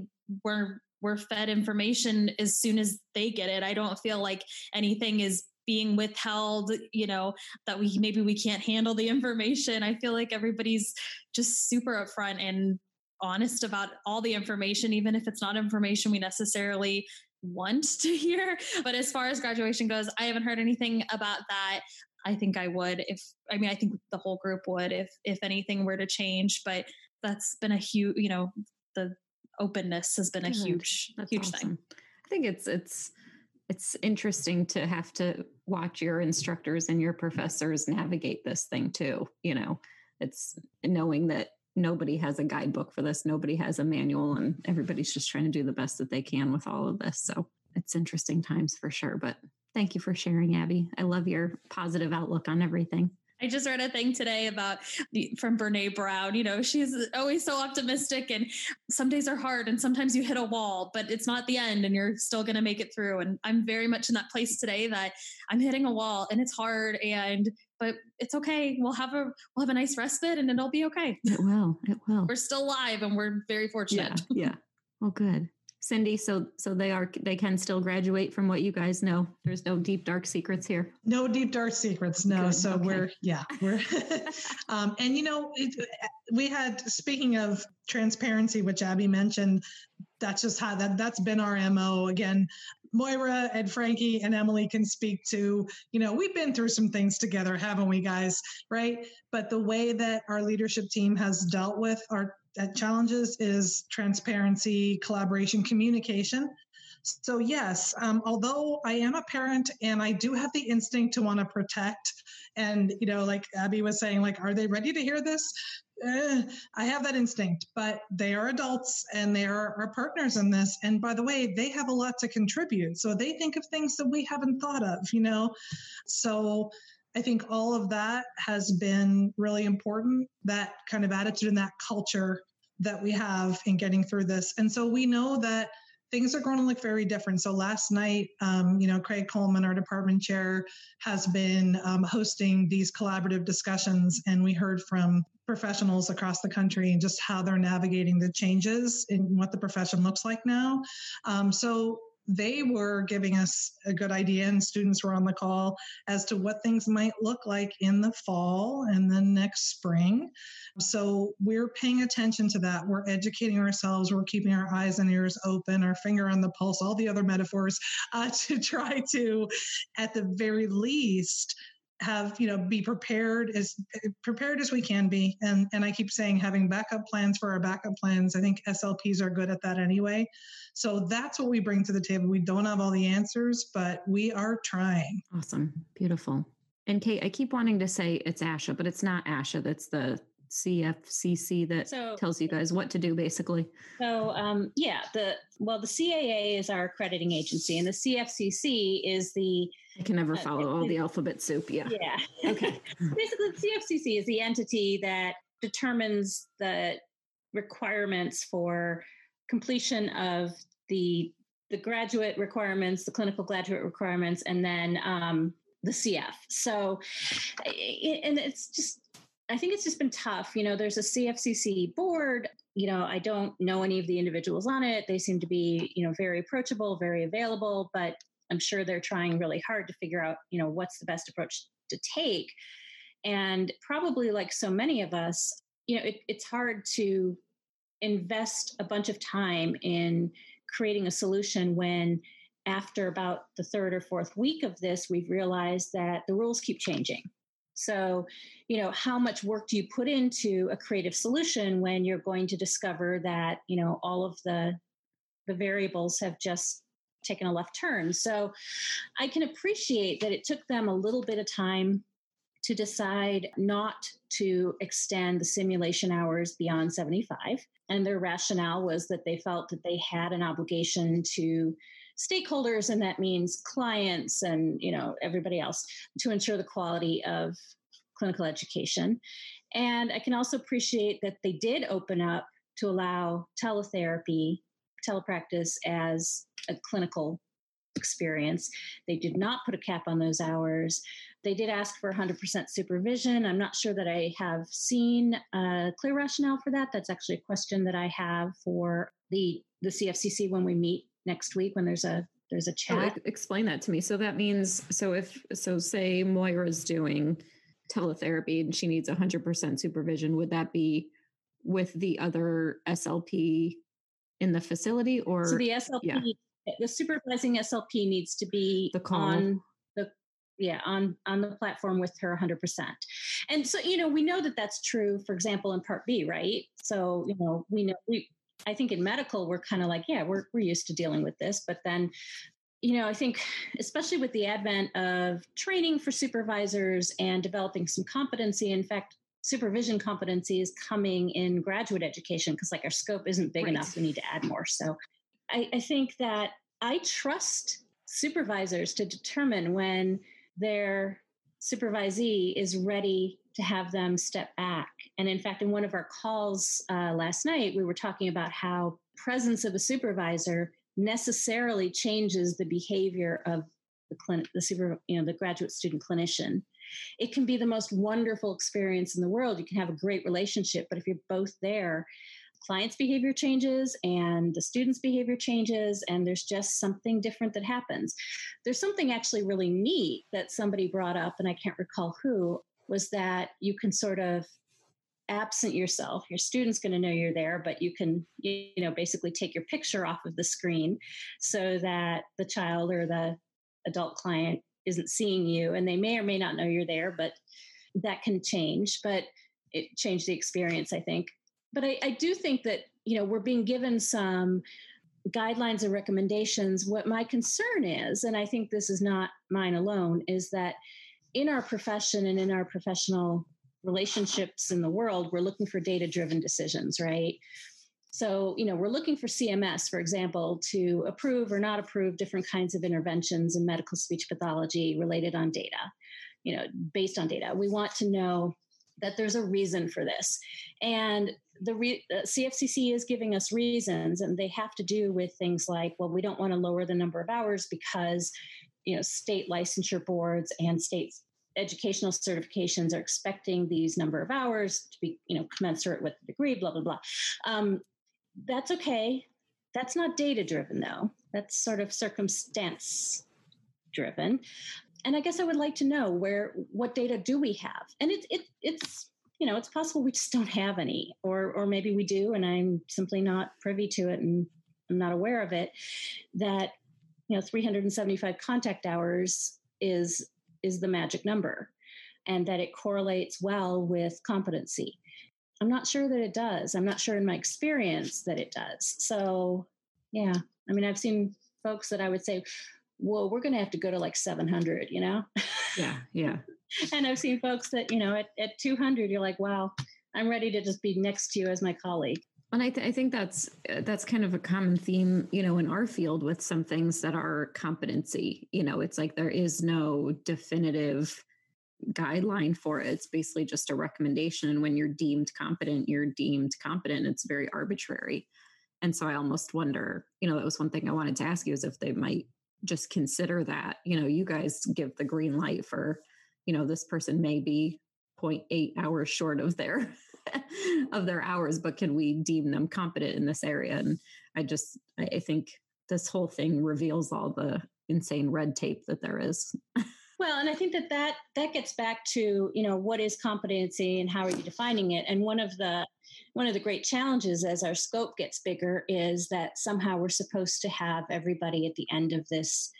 we're we're fed information as soon as they get it. I don't feel like anything is being withheld, you know, that we maybe we can't handle the information. I feel like everybody's just super upfront and honest about all the information, even if it's not information we necessarily want to hear. But as far as graduation goes, I haven't heard anything about that. I think I would if I mean I think the whole group would if if anything were to change. But that's been a huge you know the openness has been a huge that's huge awesome. thing. I think it's it's it's interesting to have to watch your instructors and your professors navigate this thing too. You know, it's knowing that nobody has a guidebook for this, nobody has a manual, and everybody's just trying to do the best that they can with all of this. So it's interesting times for sure. But thank you for sharing, Abby. I love your positive outlook on everything. I just read a thing today about from Brene Brown. You know, she's always so optimistic, and some days are hard, and sometimes you hit a wall, but it's not the end, and you're still going to make it through. And I'm very much in that place today that I'm hitting a wall, and it's hard, and but it's okay. We'll have a we'll have a nice respite, and it'll be okay. It will. It will. We're still alive, and we're very fortunate. Yeah. yeah. Well, good. Cindy, so so they are they can still graduate from what you guys know. There's no deep dark secrets here. No deep dark secrets. No. Good. So okay. we're yeah we're um, and you know it, we had speaking of transparency, which Abby mentioned. That's just how that that's been our mo. Again, Moira and Frankie and Emily can speak to, you know, we've been through some things together, haven't we, guys? Right. But the way that our leadership team has dealt with our challenges is transparency, collaboration, communication. So, yes, um, although I am a parent and I do have the instinct to want to protect, and, you know, like Abby was saying, like, are they ready to hear this? Eh, I have that instinct, but they are adults and they are our partners in this. And by the way, they have a lot to contribute. So they think of things that we haven't thought of, you know? So I think all of that has been really important, that kind of attitude and that culture that we have in getting through this. And so we know that things are going to look very different. So last night, um, you know, Craig Coleman, our department chair, has been um, hosting these collaborative discussions, and we heard from professionals across the country and just how they're navigating the changes in what the profession looks like now. Um, so they were giving us a good idea, and students were on the call as to what things might look like in the fall and then next spring. So we're paying attention to that. We're educating ourselves. We're keeping our eyes and ears open, our finger on the pulse, all the other metaphors uh, to try to, at the very least, have you know be prepared as prepared as we can be. And and i keep saying having backup plans for our backup plans i think slps are good at that anyway. So that's what we bring to the table. We don't have all the answers but we are trying. Awesome. Beautiful. And kate i keep wanting to say it's asha but it's not asha that's the CFCC that So- tells you guys what to do, basically? So um, yeah, the well, the CAA is our accrediting agency, and the CFCC is the I can never Uh, follow all the alphabet soup. Yeah. yeah. Okay. Basically, the CFCC is the entity that determines the requirements for completion of the the graduate requirements, the clinical graduate requirements, and then um, the CF. So, and it's just. I think it's just been tough. You know, there's a CFCC board. You know, I don't know any of the individuals on it. They seem to be, you know, very approachable, very available, but I'm sure they're trying really hard to figure out, you know, what's the best approach to take. And probably like so many of us, you know, it, it's hard to invest a bunch of time in creating a solution when after about the third or fourth week of this, we've realized that the rules keep changing. So, you know, how much work do you put into a creative solution when you're going to discover that, you know, all of the the variables have just taken a left turn. So I can appreciate that it took them a little bit of time to decide not to extend the simulation hours beyond 75. And their rationale was that they felt that they had an obligation to stakeholders and that means clients and you know everybody else to ensure the quality of clinical education and i can also appreciate that they did open up to allow teletherapy telepractice as a clinical experience. They did not put a cap on those hours. They did ask for 100% supervision. I'm not sure that I have seen a clear rationale for that. That's actually a question that I have for the the CFCC when we meet next week when there's a there's a So chat. ex- explain that to me. So that means, so if, so say Moira's doing teletherapy and she needs 100% supervision, would that be with the other SLP in the facility or? So the SLP, yeah. The supervising SLP needs to be The call. on the yeah on on the platform with her 100%. And so you know we know that that's true. For example, in Part B, right? So you know we know we. I think in medical we're kind of like yeah we're we're used to dealing with this, but then you know, I think especially with the advent of training for supervisors and developing some competency, in fact, supervision competency is coming in graduate education because like our scope isn't big Right. enough. We need to add more. So I, I think that I trust supervisors to determine when their supervisee is ready to have them step back. And in fact, in one of our calls uh, last night, we were talking about how presence of a supervisor necessarily changes the behavior of the clinic, the super, you know, the graduate student clinician. It can be the most wonderful experience in the world. You can have a great relationship, but if you're both there, client's behavior changes and the student's behavior changes, and there's just something different that happens. There's something actually really neat that somebody brought up, and I can't recall who, was that you can sort of absent yourself. Your student's going to know you're there but you can you know basically take your picture off of the screen so that the child or the adult client isn't seeing you and they may or may not know you're there but that can change. But it changed the experience i think but I, I do think that you know we're being given some guidelines and recommendations. What my concern is and i think this is not mine alone is that in our profession and in our professional relationships in the world we're looking for data driven decisions right? So you know we're looking for cms for example to approve or not approve different kinds of interventions in medical speech pathology related on data you know based on data. We want to know that there's a reason for this. And the re- uh, cfcc is giving us reasons and they have to do with things like well we don't want to lower the number of hours because you know state licensure boards and state educational certifications are expecting these number of hours to be you know commensurate with the degree blah blah blah. Um, that's okay. That's not data driven though. That's sort of circumstance driven and i guess i would like to know where what data do we have? And it's it it's you know it's possible we just don't have any or or maybe we do and i'm simply not privy to it and i'm not aware of it that you know 375 contact hours is is the magic number and that it correlates well with competency. I'm not sure that it does. I'm not sure in my experience that it does. So yeah i mean i've seen folks that i would say well we're going to have to go to like 700 you know Yeah. Yeah. and i've seen folks that you know at, at 200 you're like wow I'm ready to just be next to you as my colleague. And I, th- I think that's uh, that's kind of a common theme, you know, in our field with some things that are competency. You know, it's like there is no definitive guideline for it. It's basically just a recommendation. And when you're deemed competent, you're deemed competent. It's very arbitrary. And so I almost wonder, you know, that was one thing I wanted to ask you is if they might just consider that, you know, you guys give the green light for, you know, this person may be 0.8 hours short of their of their hours, but can we deem them competent in this area? And I just I think this whole thing reveals all the insane red tape that there is. Well, and I think that that that gets back to you know what is competency and how are you defining it? And one of the one of the great challenges as our scope gets bigger is that somehow we're supposed to have everybody at the end of this,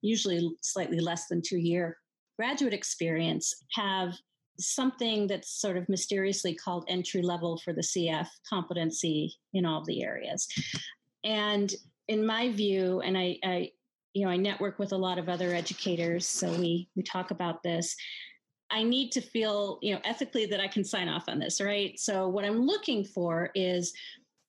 usually slightly less than two year graduate experience, have something that's sort of mysteriously called entry level for the CF competency in all the areas. And in my view, and I, I, you know, I network with a lot of other educators, so we we talk about this. I need to feel, you know, ethically that I can sign off on this, right? So what I'm looking for is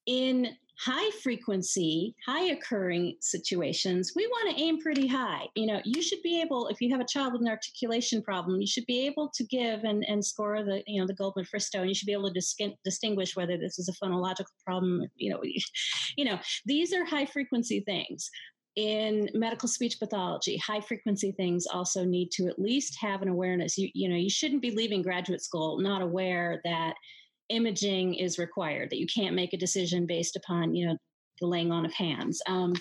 in high frequency, high occurring situations, we want to aim pretty high. You know, you should be able, if you have a child with an articulation problem, you should be able to give and, and score the, you know, the Goldman Fristoe, and you should be able to dis- distinguish whether this is a phonological problem. You know, you know, these are high frequency things. In medical speech pathology, high frequency things also need to at least have an awareness. You, you know, you shouldn't be leaving graduate school not aware that imaging is required that you can't make a decision based upon you know the laying on of hands. Um,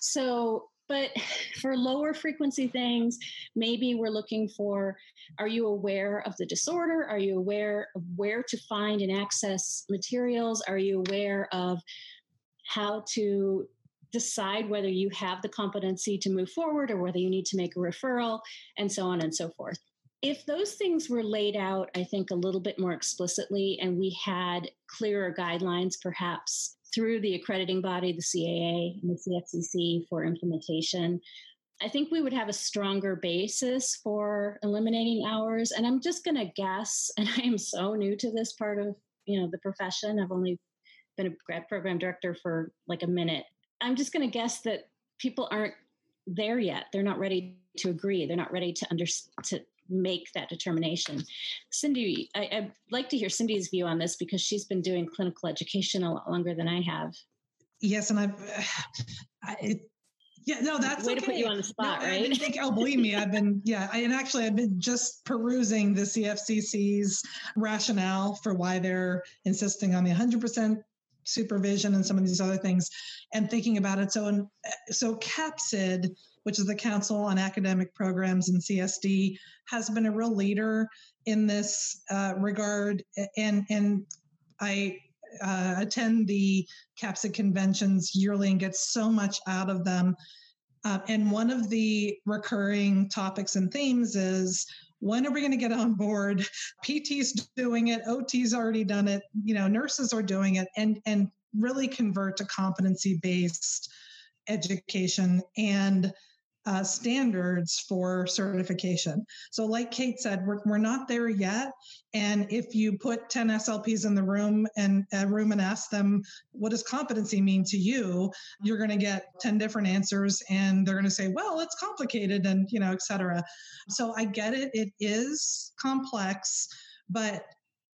so but for lower frequency things maybe we're looking for are you aware of the disorder? Are you aware of where to find and access materials? Are you aware of how to decide whether you have the competency to move forward or whether you need to make a referral and so on and so forth if those things were laid out, I think, a little bit more explicitly, and we had clearer guidelines, perhaps through the accrediting body, the CAA and the CFCC for implementation, I think we would have a stronger basis for eliminating hours. And I'm just going to guess, and I am so new to this part of you know the profession. I've only been a grad program director for like a minute. I'm just going to guess that people aren't there yet. They're not ready to agree. They're not ready to under to make that determination. Cindy, I, would like to hear Cindy's view on this because she's been doing clinical education a lot longer than I have. Yes, and I've, I, yeah, no, that's way okay. to put you on the spot, no, right? I didn't think, oh, believe me, I've been, yeah, I, and actually, I've been just perusing the CFCC's rationale for why they're insisting on the 100% supervision and some of these other things, and thinking about it. So, in, so CAPCSD, which is the Council on Academic Programs and CSD, has been a real leader in this uh, regard. And and I uh, attend the CAPCSD conventions yearly and get so much out of them. Uh, and one of the recurring topics and themes is when are we going to get on board? PT's doing it, OT's already done it, you know, nurses are doing it, and and really convert to competency based education and uh, standards for certification. So, like Kate said, we're, we're not there yet. And if you put 10 SLPs in the room and a room and ask them, what does competency mean to you? You're going to get 10 different answers and they're going to say, well, it's complicated and, you know, et cetera. So I get it. It is complex, but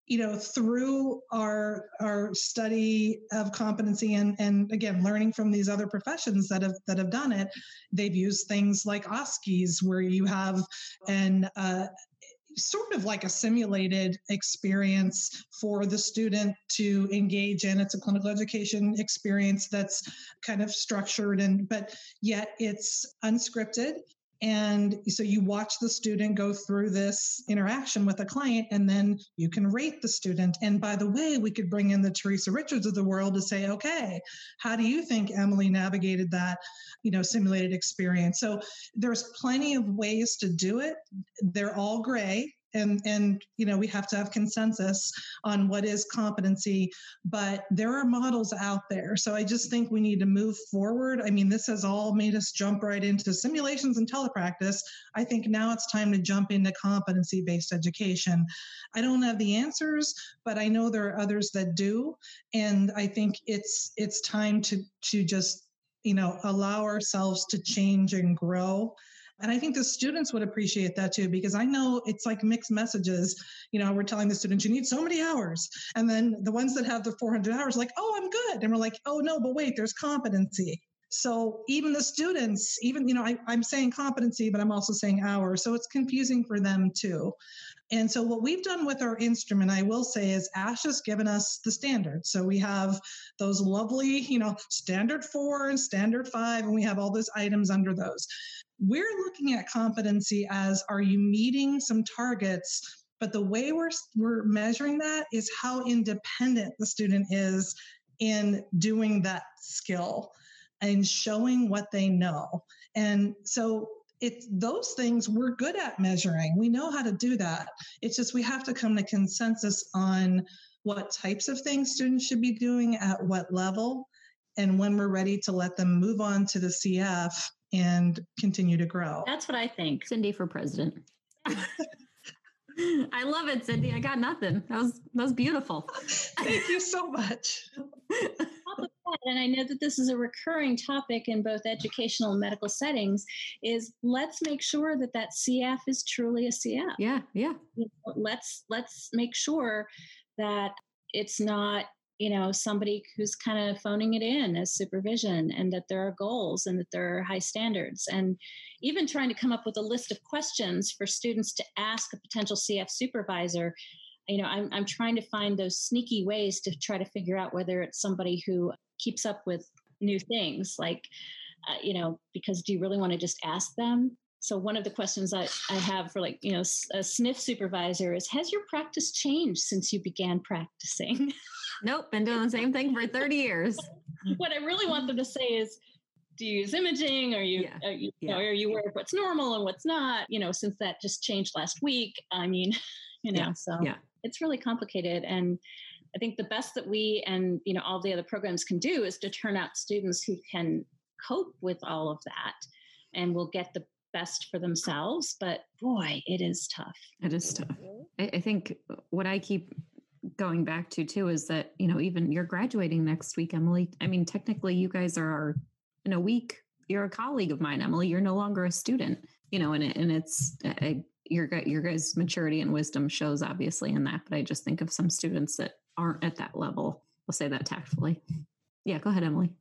you know through our our study of competency and and again learning from these other professions that have that have done it they've used things like OSCEs where you have an uh, sort of like a simulated experience for the student to engage in. It's a clinical education experience that's kind of structured and but yet it's unscripted and so you watch the student go through this interaction with a client, and then you can rate the student. And by the way, we could bring in the Theresa Richards of the world to say, okay, how do you think Emily navigated that, you know, simulated experience? So there's plenty of ways to do it. They're all gray and and you know we have to have consensus on what is competency but there are models out there. So i just think we need to move forward. I mean this has all made us jump right into simulations and telepractice. I think now it's time to jump into competency based education. I don't have the answers but i know there are others that do and i think it's it's time to to just you know allow ourselves to change and grow and I think the students would appreciate that too, because I know it's like mixed messages. You know, we're telling the students, you need so many hours. And then the ones that have the 400 hours, like, oh, I'm good. And we're like, oh, no, but wait, there's competency. So even the students, even, you know, I, am saying competency, but I'm also saying hours. So it's confusing for them too. And so what we've done with our instrument, I will say, is ASHA has given us the standards. So we have those lovely, you know, standard four and standard five, and we have all those items under those. We're looking at competency as are you meeting some targets? But the way we're, we're measuring that is how independent the student is in doing that skill and showing what they know. And so it's those things we're good at measuring. We know how to do that. It's just we have to come to consensus on what types of things students should be doing at what level and when we're ready to let them move on to the CF and continue to grow. That's what I think. Cindy for president. I love it, Cindy. I got nothing. That was that was beautiful. Thank you so much. and I know that this is a recurring topic in both educational and medical settings, is let's make sure that that CF is truly a CF. Yeah, yeah. Let's let's make sure that it's not you know somebody who's kind of phoning it in as supervision and that there are goals and that there are high standards and even trying to come up with a list of questions for students to ask a potential cf supervisor you know i'm, I'm trying to find those sneaky ways to try to figure out whether it's somebody who keeps up with new things like uh, you know because do you really want to just ask them so one of the questions I, I have for like you know a SNF supervisor is has your practice changed since you began practicing nope been doing the same thing for 30 years what i really want them to say is do you use imaging? Are you, yeah. are you, yeah. know, are you aware of what's normal and what's not? You know, since that just changed last week. I mean, you know, yeah. so yeah. it's really complicated. And I think the best that we and you know all the other programs can do is to turn out students who can cope with all of that, and will get the best for themselves. But boy, it is tough. It is tough. Mm-hmm. I, I think what I keep going back to too is that you know even you're graduating next week, Emily. I mean, technically, you guys are in a week. You're a colleague of mine, Emily. You're no longer a student. You know, and it, and it's I, your your guys' maturity and wisdom shows obviously in that. But I just think of some students that aren't at that level. I'll say that tactfully. Yeah, go ahead, Emily.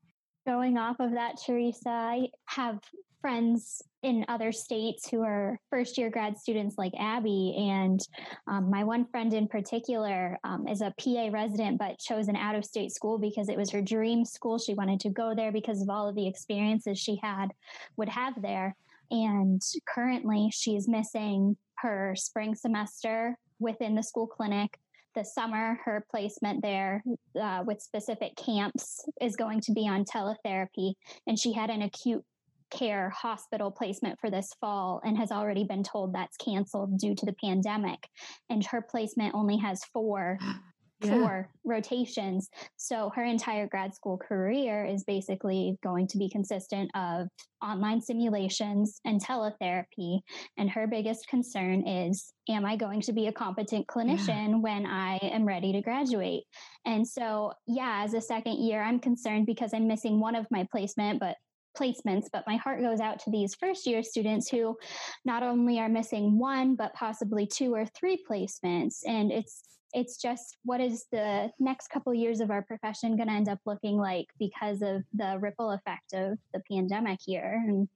Going off of that, Theresa, I have friends in other states who are first year grad students like Abby. And um, my one friend in particular um, is a PA resident, but chose an out of state school because it was her dream school. She wanted to go there because of all of the experiences she had, would have there. And currently, she's missing her spring semester within the school clinic the summer, her placement there uh, with specific camps is going to be on teletherapy. And she had an acute care hospital placement for this fall and has already been told that's canceled due to the pandemic. And her placement only has four yeah. for rotations. So her entire grad school career is basically going to be consistent of online simulations and teletherapy. And her biggest concern is, am I going to be a competent clinician yeah. when I am ready to graduate? And so, yeah, as a second year, I'm concerned because I'm missing one of my placement, but placements, but my heart goes out to these first year students who not only are missing one, but possibly two or three placements. And it's it's just what is the next couple of years of our profession going to end up looking like because of the ripple effect of the pandemic here and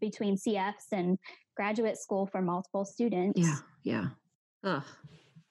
between CFs and graduate school for multiple students. Yeah, yeah. Ugh.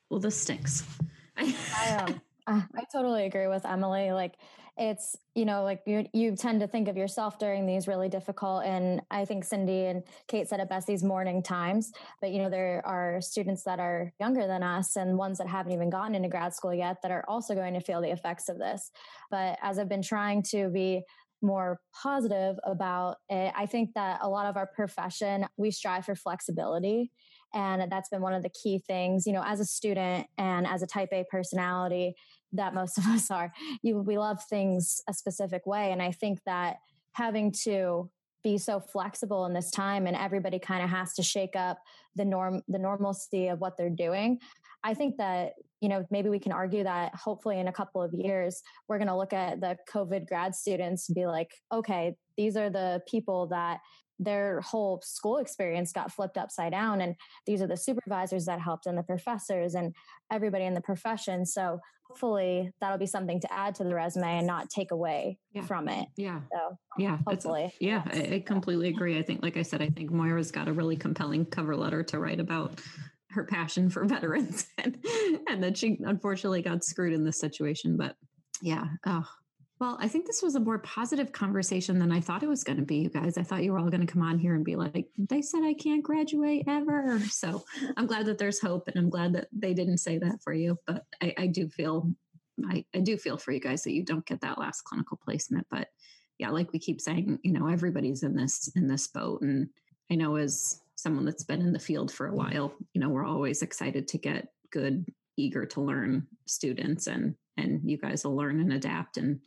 Well, this stinks. I, um, I totally agree with Emily. Like it's you know like you you tend to think of yourself during these really difficult and i think cindy and kate said it best these mourning times but you know there are students that are younger than us and ones that haven't even gotten into grad school yet that are also going to feel the effects of this. But as i've been trying to be more positive about it i think that a lot of our profession we strive for flexibility And that's been one of the key things, you know, as a student and as a type A personality that most of us are, you, we love things a specific way. And I think that having to be so flexible in this time and everybody kind of has to shake up the norm the normalcy of what they're doing i think that you know maybe we can argue that hopefully in a couple of years we're going to look at the covid grad students and be like okay these are the people that their whole school experience got flipped upside down and these are the supervisors that helped and the professors and everybody in the profession. So hopefully that'll be something to add to the resume and not take away yeah. from it. Yeah. So yeah hopefully yeah I, I completely agree. I think like i said i think moira's got a really compelling cover letter to write about her passion for veterans and and that she unfortunately got screwed in this situation but yeah oh well, I think this was a more positive conversation than I thought it was going to be, you guys. I thought you were all going to come on here and be like, they said I can't graduate ever. So I'm glad that there's hope and I'm glad that they didn't say that for you. But I, I do feel, I, I do feel for you guys that you don't get that last clinical placement. But yeah, like we keep saying, you know, everybody's in this, in this boat. And I know as someone that's been in the field for a while, you know, we're always excited to get good, eager to learn students and, and you guys will learn and adapt and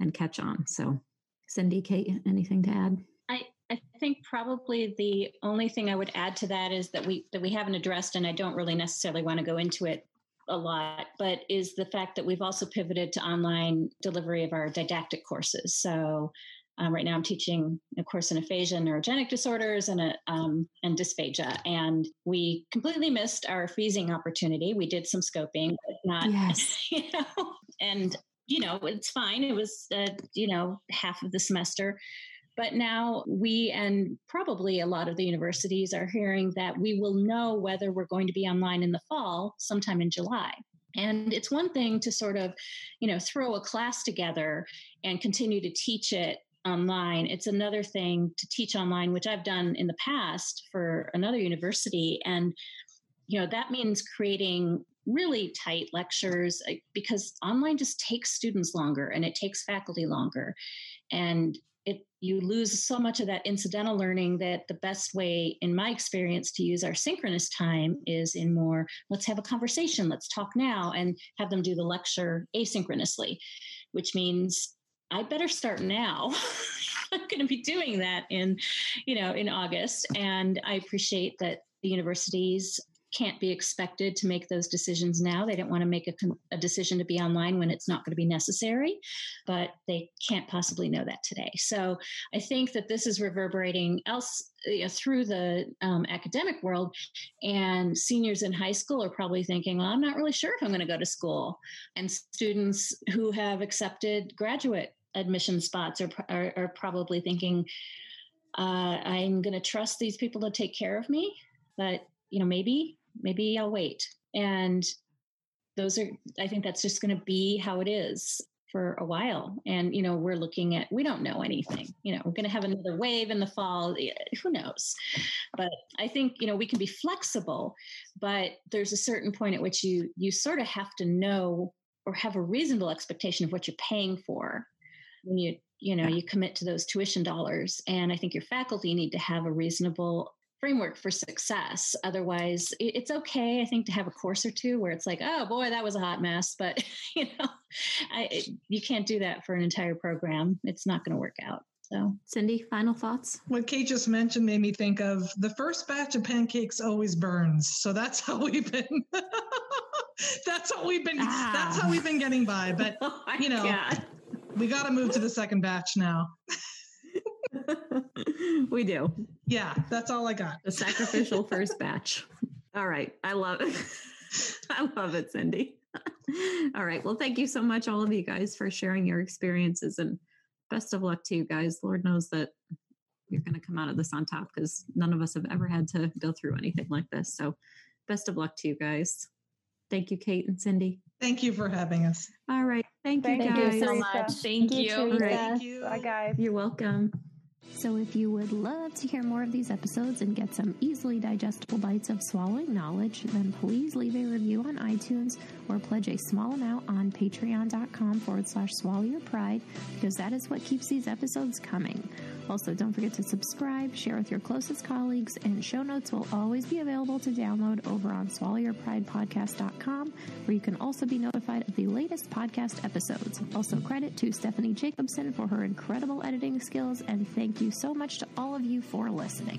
and catch on. So, Cindy, Kate, anything to add? I, I think probably the only thing I would add to that is that we that we haven't addressed, and I don't really necessarily want to go into it a lot, but is the fact that we've also pivoted to online delivery of our didactic courses. So um, right now, I'm teaching a course in aphasia and neurogenic disorders and a, um, and dysphagia, and we completely missed our freezing opportunity. We did some scoping, but not, yes. you know, and you know, it's fine. It was, uh, you know, half of the semester. But now we and probably a lot of the universities are hearing that we will know whether we're going to be online in the fall sometime in July. And it's one thing to sort of, you know, throw a class together and continue to teach it online. It's another thing to teach online, which I've done in the past for another university. And, you know, that means creating really tight lectures because online just takes students longer and it takes faculty longer and it you lose so much of that incidental learning that the best way in my experience to use our synchronous time is in more let's have a conversation let's talk now and have them do the lecture asynchronously which means I better start now. I'm going to be doing that in, you know, in August, and I appreciate that the universities can't be expected to make those decisions now. They don't want to make a, a, decision to be online when it's not going to be necessary, but they can't possibly know that today. So I think that this is reverberating else you know, through the um, academic world, and seniors in high school are probably thinking, "Well, I'm not really sure if I'm going to go to school," and students who have accepted graduate admission spots are are, are probably thinking. Uh, I'm going to trust these people to take care of me, but you know maybe maybe I'll wait. And those are, I think that's just going to be how it is for a while. And, you know, we're looking at, we don't know anything. You know, we're going to have another wave in the fall. Who knows? But I think, you know, we can be flexible, but there's a certain point at which you, you sort of have to know or have a reasonable expectation of what you're paying for when you you know you commit to those tuition dollars and i think your faculty need to have a reasonable framework for success. Otherwise, it's okay, I think, to have a course or two where it's like, oh boy, that was a hot mess. But you know, I, you can't do that for an entire program. It's not going to work out. So, Cindy, final thoughts? What Kate just mentioned made me think of the first batch of pancakes always burns. So that's how we've been. that's what we've been. Ah. That's how we've been getting by. But oh you know, God. we got to move to the second batch now. we do. Yeah, that's all I got. The sacrificial first batch. All right. I love it. I love it, Cindy. all right. Well, thank you so much, all of you guys, for sharing your experiences and best of luck to you guys. Lord knows that you're going to come out of this on top because none of us have ever had to go through anything like this. So, best of luck to you guys. Thank you, Kate and Cindy. Thank you for having us. All right. Thank, Thank you guys. you so much. Thank, Thank you. you right. Thank you. Bye, guys. You're welcome. So, if you would love to hear more of these episodes and get some easily digestible bites of swallowing knowledge, then please leave a review on iTunes or pledge a small amount on patreon.com forward slash swallow your pride because that is what keeps these episodes coming. Also, don't forget to subscribe, share with your closest colleagues, and show notes will always be available to download over on swallowyourpridepodcast.com, where you can also be notified of the latest podcast episodes. Also, credit to Stephanie Jacobson for her incredible editing skills, and thank you so much to all of you for listening.